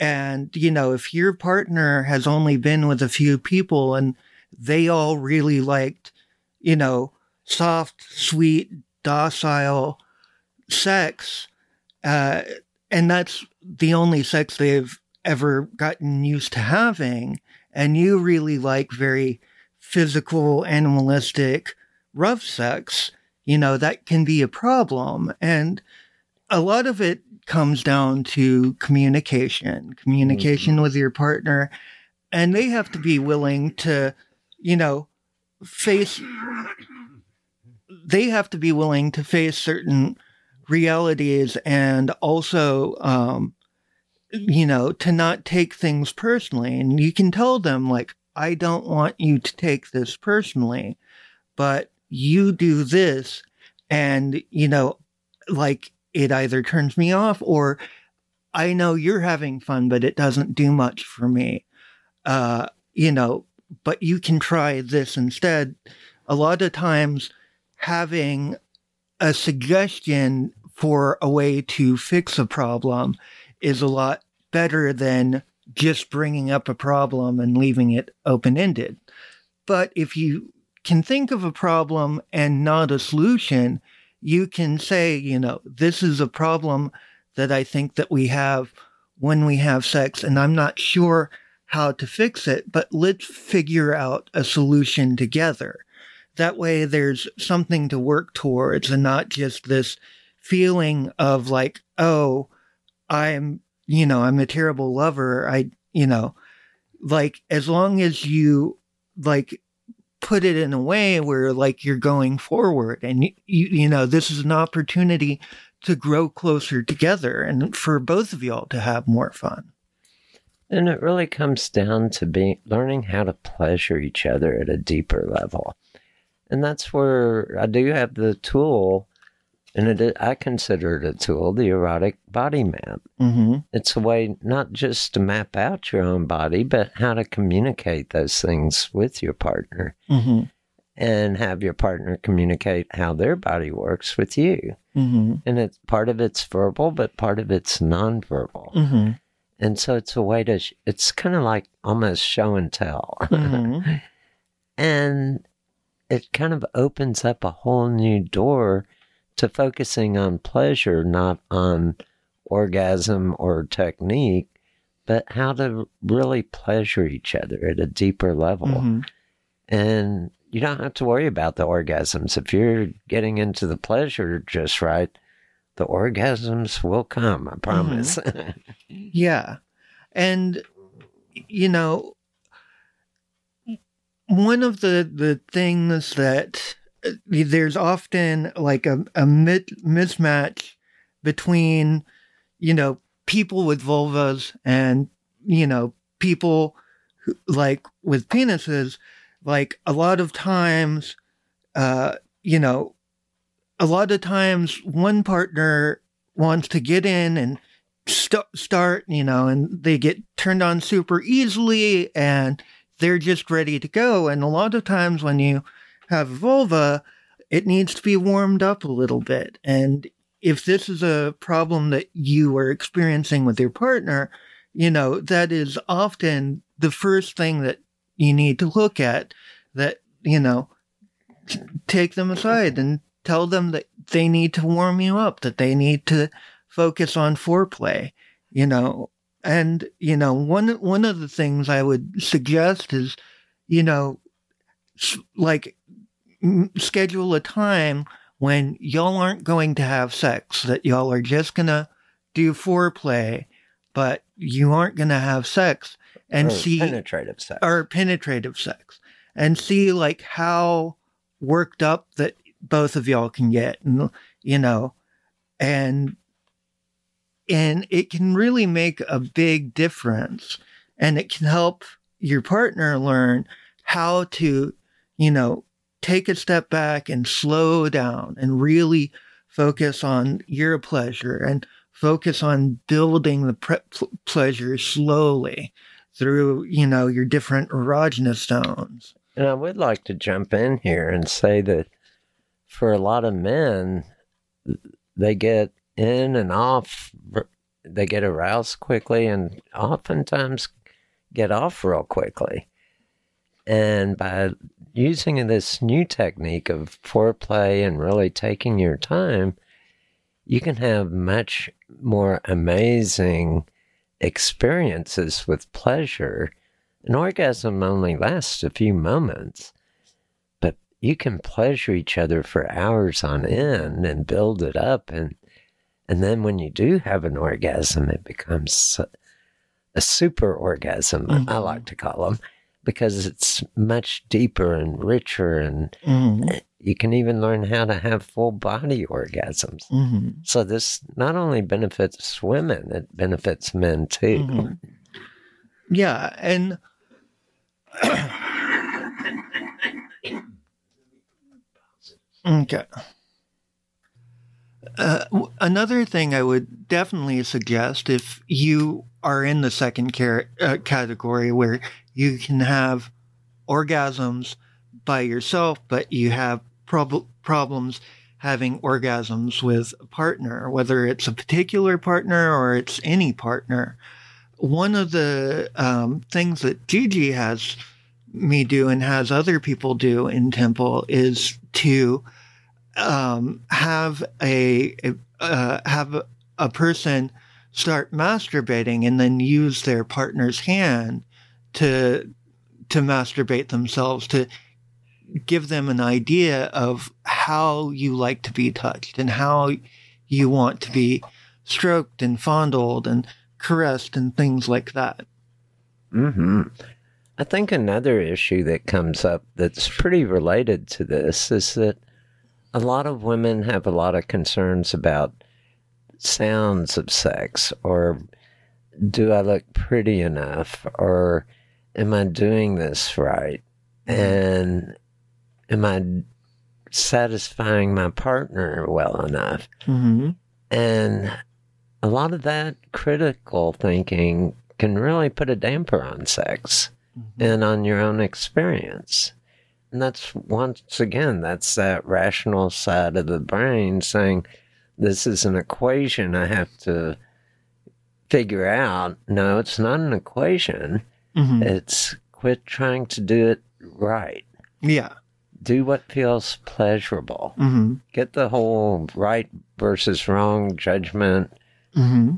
And, you know, if your partner has only been with a few people and they all really liked, you know, soft, sweet, docile sex, uh, and that's the only sex they've ever gotten used to having, and you really like very physical, animalistic, rough sex, you know, that can be a problem. And a lot of it comes down to communication, communication with your partner, and they have to be willing to, you know, face, they have to be willing to face certain realities and also, um, you know, to not take things personally. And you can tell them, like, I don't want you to take this personally, but you do this. And, you know, like it either turns me off or I know you're having fun, but it doesn't do much for me. Uh, you know, but you can try this instead. A lot of times having a suggestion for a way to fix a problem is a lot better than just bringing up a problem and leaving it open ended. But if you can think of a problem and not a solution, you can say, you know, this is a problem that I think that we have when we have sex, and I'm not sure how to fix it, but let's figure out a solution together. That way there's something to work towards and not just this feeling of like, oh, I'm, you know, I'm a terrible lover. I, you know, like as long as you like put it in a way where like you're going forward and you, you, know, this is an opportunity to grow closer together and for both of y'all to have more fun. And it really comes down to being learning how to pleasure each other at a deeper level. And that's where I do have the tool, and it, I consider it a tool, the erotic body map. Mm-hmm. It's a way not just to map out your own body, but how to communicate those things with your partner Mm-hmm. and have your partner communicate how their body works with you. Mm-hmm. And it's part of it's verbal, but part of it's nonverbal. Mm-hmm. And so it's a way to, sh- it's kind of like almost show and tell. Mhm. (laughs) and it kind of opens up a whole new door to focusing on pleasure, not on orgasm or technique, but how to really pleasure each other at a deeper level. Mhm. And you don't have to worry about the orgasms. If you're getting into the pleasure just right, the orgasms will come, I promise. (laughs) Yeah. And, you know, one of the, the things that there's often like a, a mid, mismatch between, you know, people with vulvas and, you know, people who, like with penises. Like a lot of times, uh, you know, a lot of times one partner wants to get in and st- start, you know, and they get turned on super easily and they're just ready to go. And a lot of times when you have vulva, it needs to be warmed up a little bit. And if this is a problem that you are experiencing with your partner, you know, that is often the first thing that you need to look at that, you know, take them aside and tell them that they need to warm you up, that they need to focus on foreplay, you know. And, you know, one one of the things I would suggest is, you know, like schedule a time when y'all aren't going to have sex, that y'all are just gonna do foreplay, but you aren't gonna have sex and Or see penetrative sex. or penetrative sex and see like how worked up that both of y'all can get and you know and and it can really make a big difference and it can help your partner learn how to you know take a step back and slow down and really focus on your pleasure and focus on building the pre- pleasure slowly through you know your different erogenous zones And I would like to jump in here and say that for a lot of men, they get in and off, they get aroused quickly and oftentimes get off real quickly. And by using this new technique of foreplay and really taking your time, you can have much more amazing experiences with pleasure. An orgasm only lasts a few moments, but you can pleasure each other for hours on end and build it up. And, and then when you do have an orgasm, it becomes a super orgasm, I Mhm. like to call them, because it's much deeper and richer. And mm you can even learn how to have full body orgasms. hmm So this not only benefits women, it benefits men too. Mhm. Yeah, and (coughs) okay. Uh, another thing I would definitely suggest if you are in the second car- uh, category where you can have orgasms by yourself, but you have prob- problems having orgasms with a partner, whether it's a particular partner or it's any partner. One of the um, things that Gigi has me do and has other people do in Temple is to um, have a, a uh, have a, a person start masturbating and then use their partner's hand to to masturbate themselves to give them an idea of how you like to be touched and how you want to be stroked and fondled and caressed and things like that. hmm I think another issue that comes up that's pretty related to this is that a lot of women have a lot of concerns about sounds of sex or do I look pretty enough or am I doing this right? And am I satisfying my partner well enough? Mm-hmm. And a lot of that critical thinking can really put a damper on sex and on your own experience. And that's once again, that's that rational side of the brain saying, this is an equation I have to figure out no, it's not an equation. Mhm. It's quit trying to do it right. Yeah. Do what feels pleasurable. hmm Get the whole right versus wrong judgment hmm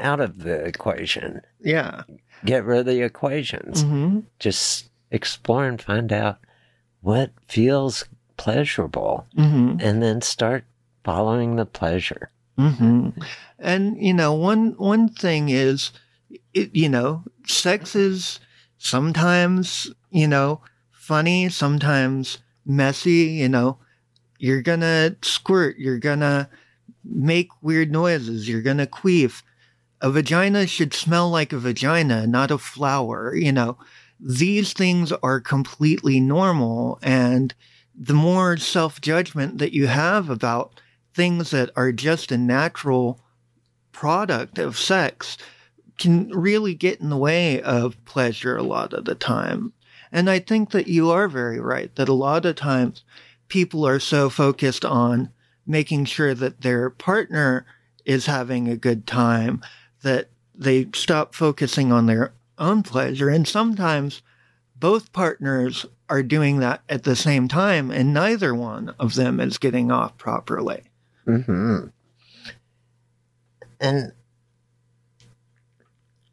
out of the equation. Yeah. Get rid of the equations. hmm Just explore and find out what feels pleasurable hmm and then start following the pleasure. hmm And you know, one one thing is, it, you know, sex is sometimes you know funny, sometimes messy. You know, you're gonna squirt, you're gonna make weird noises, you're gonna queef. A vagina should smell like a vagina, not a flower. You know, these things are completely normal, and the more self judgment that you have about things that are just a natural product of sex can really get in the way of pleasure a lot of the time. And I think that you are very right that a lot of times people are so focused on making sure that their partner is having a good time that they stop focusing on their own pleasure. And sometimes both partners are doing that at the same time, and neither one of them is getting off properly. hmm And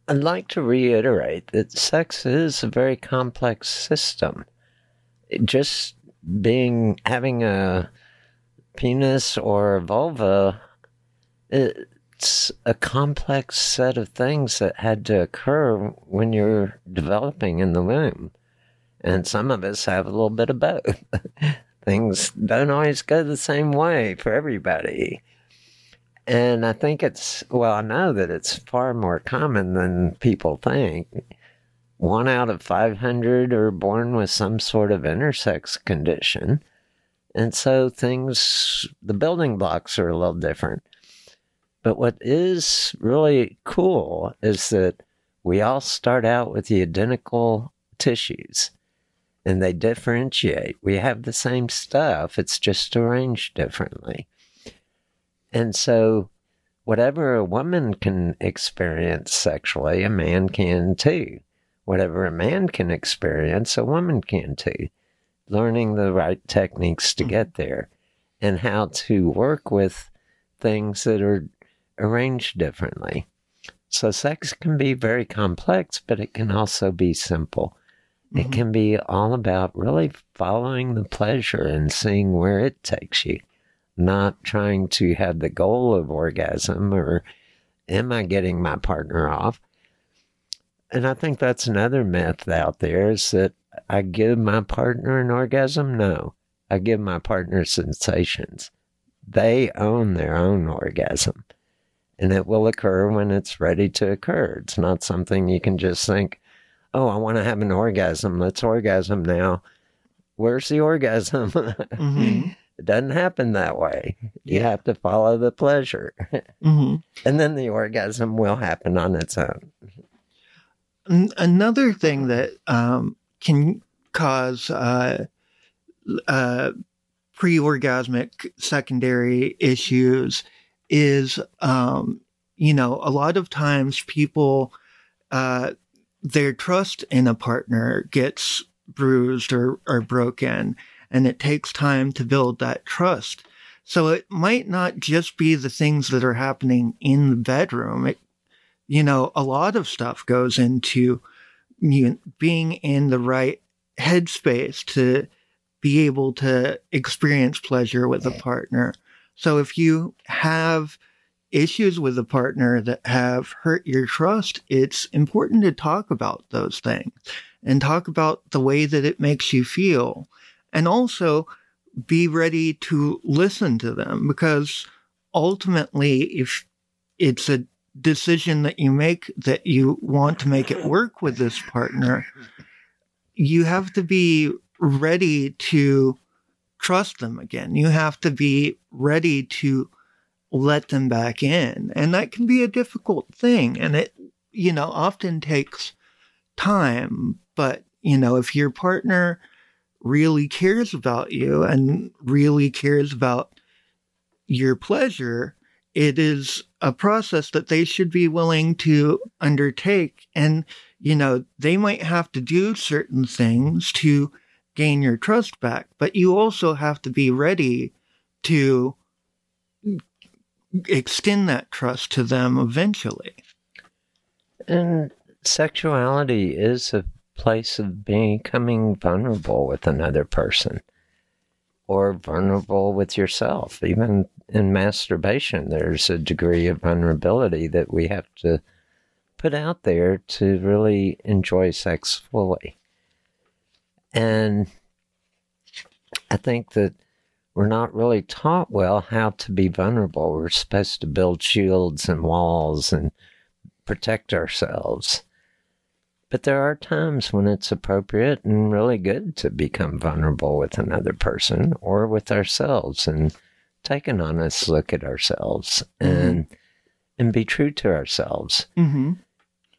I'd like to reiterate that sex is a very complex system. Just being having a penis or vulva, it's a complex set of things that had to occur when you're developing in the womb. And some of us have a little bit of both. (laughs) Things don't always go the same way for everybody. And I think it's, well, I know that it's far more common than people think. One out of 500 are born with some sort of intersex condition. And so things, the building blocks are a little different. But what is really cool is that we all start out with the identical tissues and they differentiate. We have the same stuff, it's just arranged differently. And so, whatever a woman can experience sexually, a man can too. Whatever a man can experience, a woman can too. Learning the right techniques to get there and how to work with things that are arranged differently. So, sex can be very complex, but it can also be simple. It Mhm. can be all about really following the pleasure and seeing where it takes you, not trying to have the goal of orgasm or am I getting my partner off? And I think that's another myth out there is that I give my partner an orgasm. No, I give my partner sensations. They own their own orgasm and it will occur when it's ready to occur. It's not something you can just think, oh, I want to have an orgasm. Let's orgasm now. Where's the orgasm? (laughs) Mhm. It doesn't happen that way. You Yeah. have to follow the pleasure. (laughs) hmm and then the orgasm will happen on its own. An- Another thing that um, can cause uh, uh, pre-orgasmic secondary issues is, um, you know, a lot of times people, uh, their trust in a partner gets bruised or, or broken, and it takes time to build that trust. So it might not just be the things that are happening in the bedroom. It you know, a lot of stuff goes into you know, being in the right headspace to be able to experience pleasure with a partner. So if you have issues with a partner that have hurt your trust, it's important to talk about those things and talk about the way that it makes you feel. And also be ready to listen to them because ultimately, if it's a decision that you make that you want to make it work with this partner, you have to be ready to trust them again. You have to be ready to let them back in. And that can be a difficult thing. And it, you know, often takes time. But, you know, if your partner really cares about you and really cares about your pleasure, it is a process that they should be willing to undertake. And, you know, they might have to do certain things to gain your trust back, but you also have to be ready to extend that trust to them eventually. And sexuality is a place of becoming vulnerable with another person or vulnerable with yourself. Even in masturbation, there's a degree of vulnerability that we have to put out there to really enjoy sex fully. And I think that we're not really taught well how to be vulnerable. We're supposed to build shields and walls and protect ourselves. But there are times when it's appropriate and really good to become vulnerable with another person or with ourselves and take an honest look at ourselves Mm-hmm. and and be true to ourselves. Mm-hmm.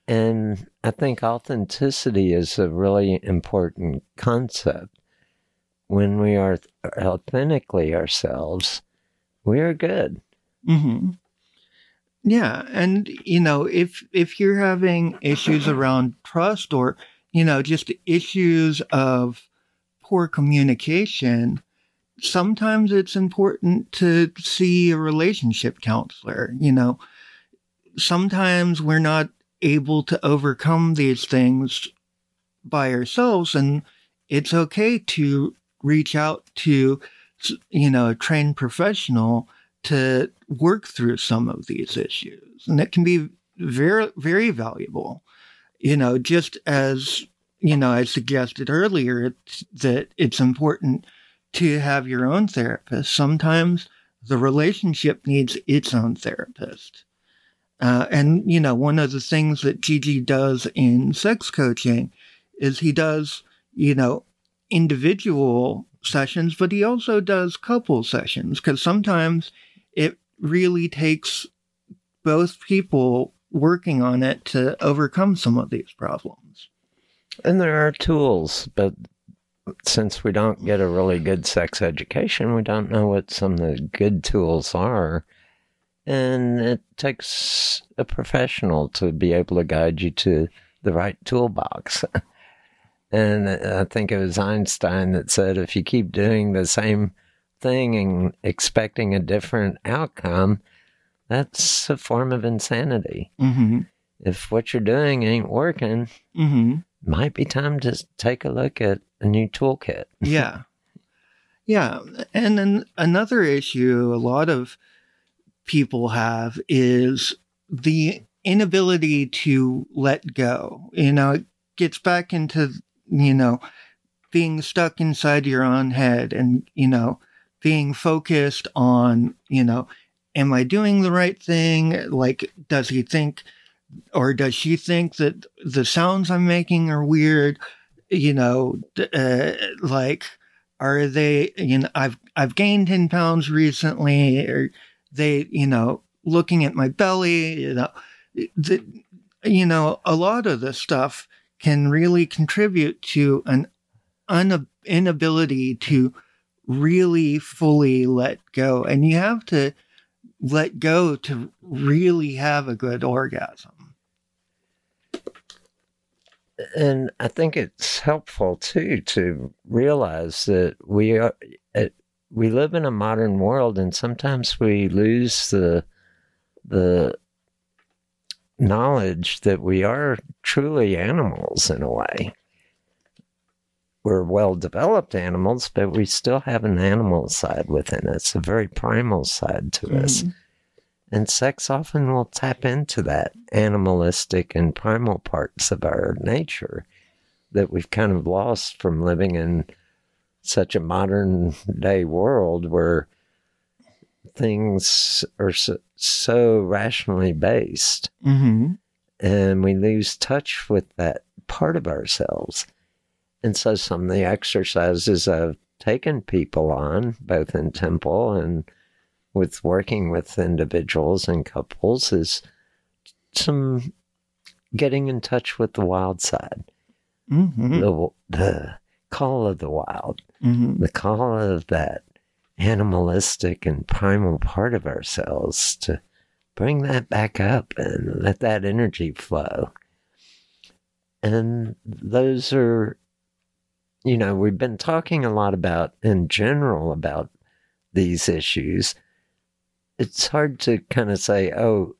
And I think authenticity is a really important concept. When we are authentically ourselves, we are good. Mm-hmm. Yeah, and you know, if if you're having issues around trust or you know just issues of poor communication, sometimes it's important to see a relationship counselor. You know, sometimes we're not able to overcome these things by ourselves, and it's okay to reach out to you know a trained professional to work through some of these issues. And it can be very, very valuable. You know, just as, you know, I suggested earlier it's, that it's important to have your own therapist. Sometimes the relationship needs its own therapist. Uh, and, you know, one of the things that Gigi does in sex coaching is he does, you know, individual sessions, but he also does couple sessions because sometimes really takes both people working on it to overcome some of these problems. And there are tools, but since we don't get a really good sex education, we don't know what some of the good tools are. And it takes a professional to be able to guide you to the right toolbox. (laughs) and I think it was Einstein that said if you keep doing the same thing and expecting a different outcome, that's a form of insanity. Mm-hmm. If what you're doing ain't working, Mm-hmm. might be time to take a look at a new toolkit. (laughs) Yeah. Yeah. And then another issue a lot of people have is the inability to let go. You know, it gets back into, you know, being stuck inside your own head and, you know, being focused on, you know, am I doing the right thing? Like, does he think or does she think that the sounds I'm making are weird? You know, uh, like, are they, you know, I've, I've gained 10 pounds recently, or they, you know, looking at my belly, you know, the, you know, a lot of this stuff can really contribute to an un- inability to really fully let go. And you have to let go to really have a good orgasm. And I think it's helpful too to realize that we are uh, we live in a modern world, and sometimes we lose the the knowledge that we are truly animals in a way. We're well developed animals, but we still have an animal side within us, a very primal side to us. Mhm. And sex often will tap into that animalistic and primal parts of our nature that we've kind of lost from living in such a modern day world where things are so, so rationally based Mhm. and we lose touch with that part of ourselves. And so some of the exercises I've taken people on, both in temple and with working with individuals and couples, is some getting in touch with the wild side, Mhm. the, the call of the wild, Mhm. the call of that animalistic and primal part of ourselves to bring that back up and let that energy flow. And those are, you know, we've been talking a lot about, in general, about these issues. It's hard to kind of say, oh,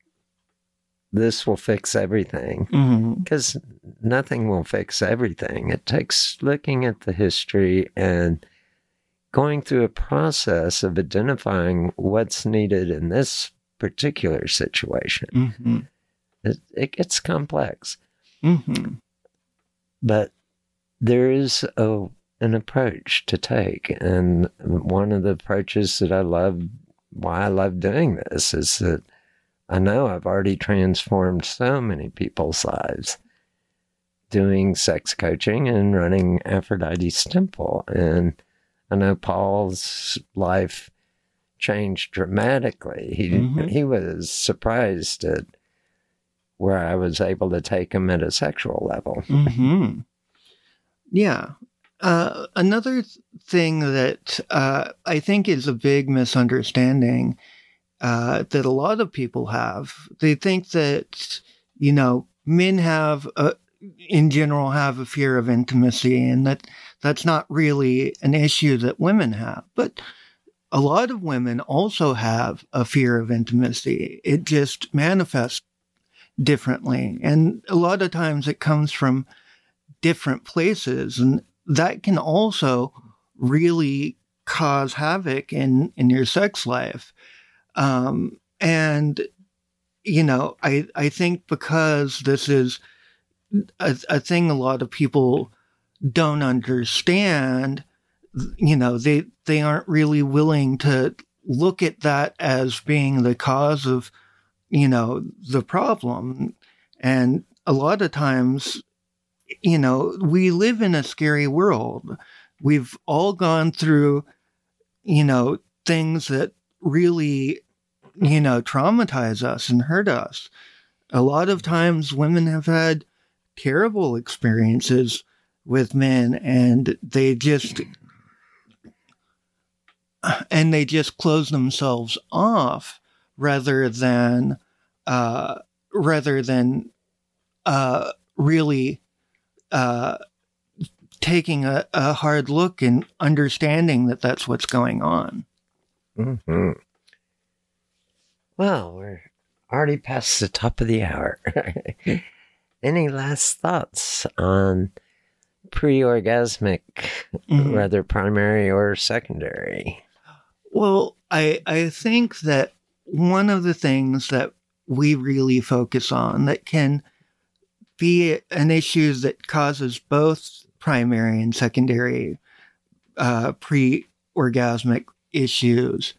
this will fix everything Mm-hmm. because nothing will fix everything. It takes looking at the history and going through a process of identifying what's needed in this particular situation. Mm-hmm. It, it gets complex, Mm-hmm. but there is a an approach to take, and one of the approaches that I love, why I love doing this, is that I know I've already transformed so many people's lives doing sex coaching and running Aphrodite's Temple. And I know Paul's life changed dramatically. He Mhm. he was surprised at where I was able to take him at a sexual level. Mm-hmm. Yeah. Uh, another thing that uh, I think is a big misunderstanding uh, that a lot of people have, they think that, you know, men have, a, in general, have a fear of intimacy and that that's not really an issue that women have. But a lot of women also have a fear of intimacy. It just manifests differently. And a lot of times it comes from different places. And that can also really cause havoc in, in your sex life. Um, and, you know, I, I think because this is a, a thing a lot of people don't understand, you know, they, they aren't really willing to look at that as being the cause of, you know, the problem. And a lot of times, you know, we live in a scary world. We've all gone through, you know, things that really, you know, traumatize us and hurt us. A lot of times women have had terrible experiences with men and they just and they just close themselves off rather than uh rather than uh really uh taking a, a hard look and understanding that that's what's going on hmm Well, we're already past the top of the hour. (laughs) Any last thoughts on pre orgasmic, Mhm. whether primary or secondary? Well, I I think that one of the things that we really focus on that can be an issue that causes both primary and secondary uh, pre-orgasmic issues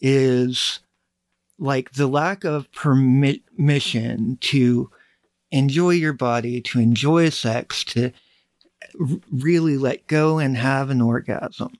is like the lack of permission to enjoy your body, to enjoy sex, to really let go and have an orgasm.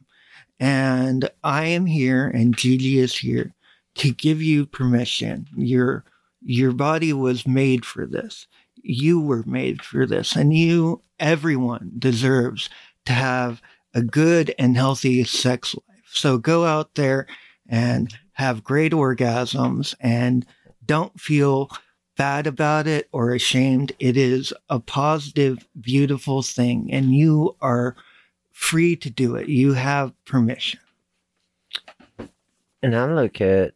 And I am here and Gigi is here to give you permission. Your your body was made for this. You were made for this. And you, everyone deserves to have a good and healthy sex life. So go out there and have great orgasms and don't feel bad about it or ashamed. It is a positive, beautiful thing and you are free to do it. You have permission. And I look at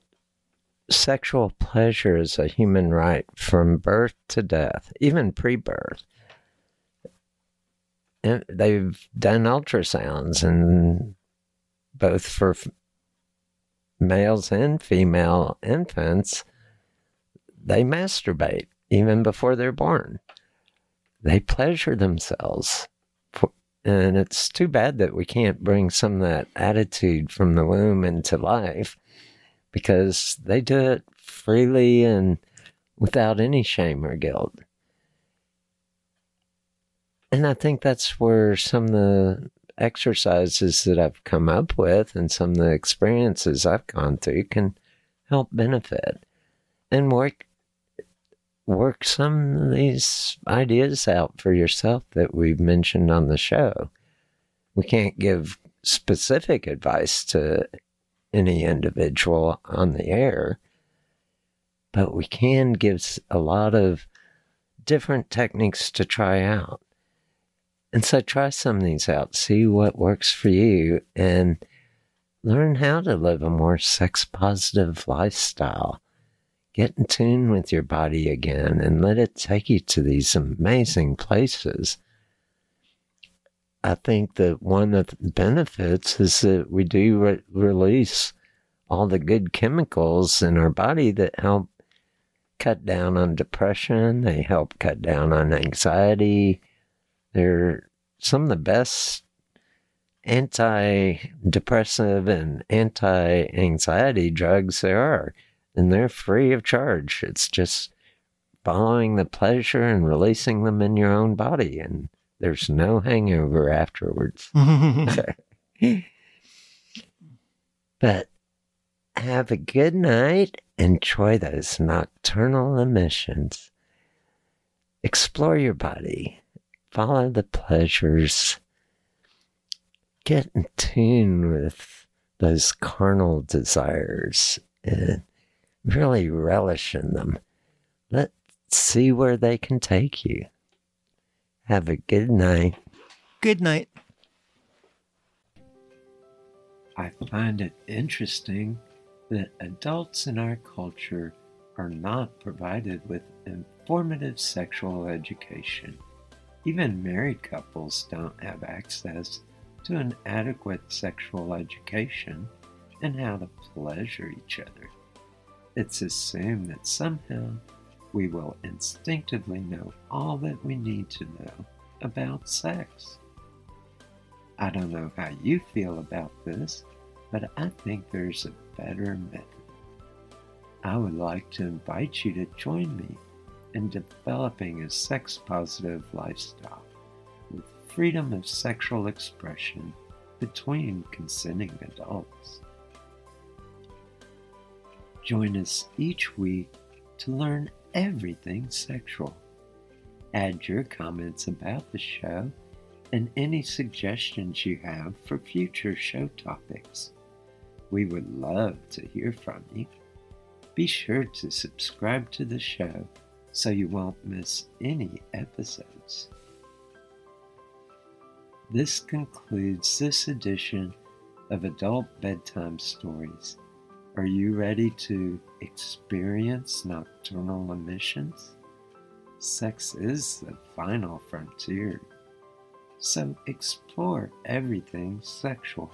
sexual pleasure is a human right from birth to death, even pre birth. And they've done ultrasounds, and both for f- males and female infants, they masturbate even before they're born. They pleasure themselves. For, and it's too bad that we can't bring some of that attitude from the womb into life because they do it freely and without any shame or guilt. And I think that's where some of the exercises that I've come up with and some of the experiences I've gone through can help benefit and work work some of these ideas out for yourself that we've mentioned on the show. We can't give specific advice to any individual on the air, but we can give a lot of different techniques to try out. And so try some of these out, see what works for you, and learn how to live a more sex positive lifestyle. Get in tune with your body again and let it take you to these amazing places. I think that one of the benefits is that we do re- release all the good chemicals in our body that help cut down on depression, they help cut down on anxiety. They're some of the best anti-depressive and anti-anxiety drugs there are and they're free of charge it's just following the pleasure and releasing them in your own body and there's no hangover afterwards (laughs) (laughs) but have a good night enjoy those nocturnal emissions explore your body follow the pleasures get in tune with those carnal desires and really relish in them. Let's see where they can take you. Have a good night. Good night. I find it interesting that adults in our culture are not provided with informative sexual education. Even married couples don't have access to an adequate sexual education and how to pleasure each other. It's assumed that somehow we will instinctively know all that we need to know about sex. I don't know how you feel about this, but I think there's a better method. I would like to invite you to join me in developing a sex positive lifestyle with freedom of sexual expression between consenting adults. Join us each week to learn everything sexual. Add your comments about the show and any suggestions you have for future show topics. We would love to hear from you. Be sure to subscribe to the show so you won't miss any episodes. This concludes this edition of Adult Bedtime Stories. Are you ready to experience nocturnal emissions? Sex is the final frontier, so explore everything sexual.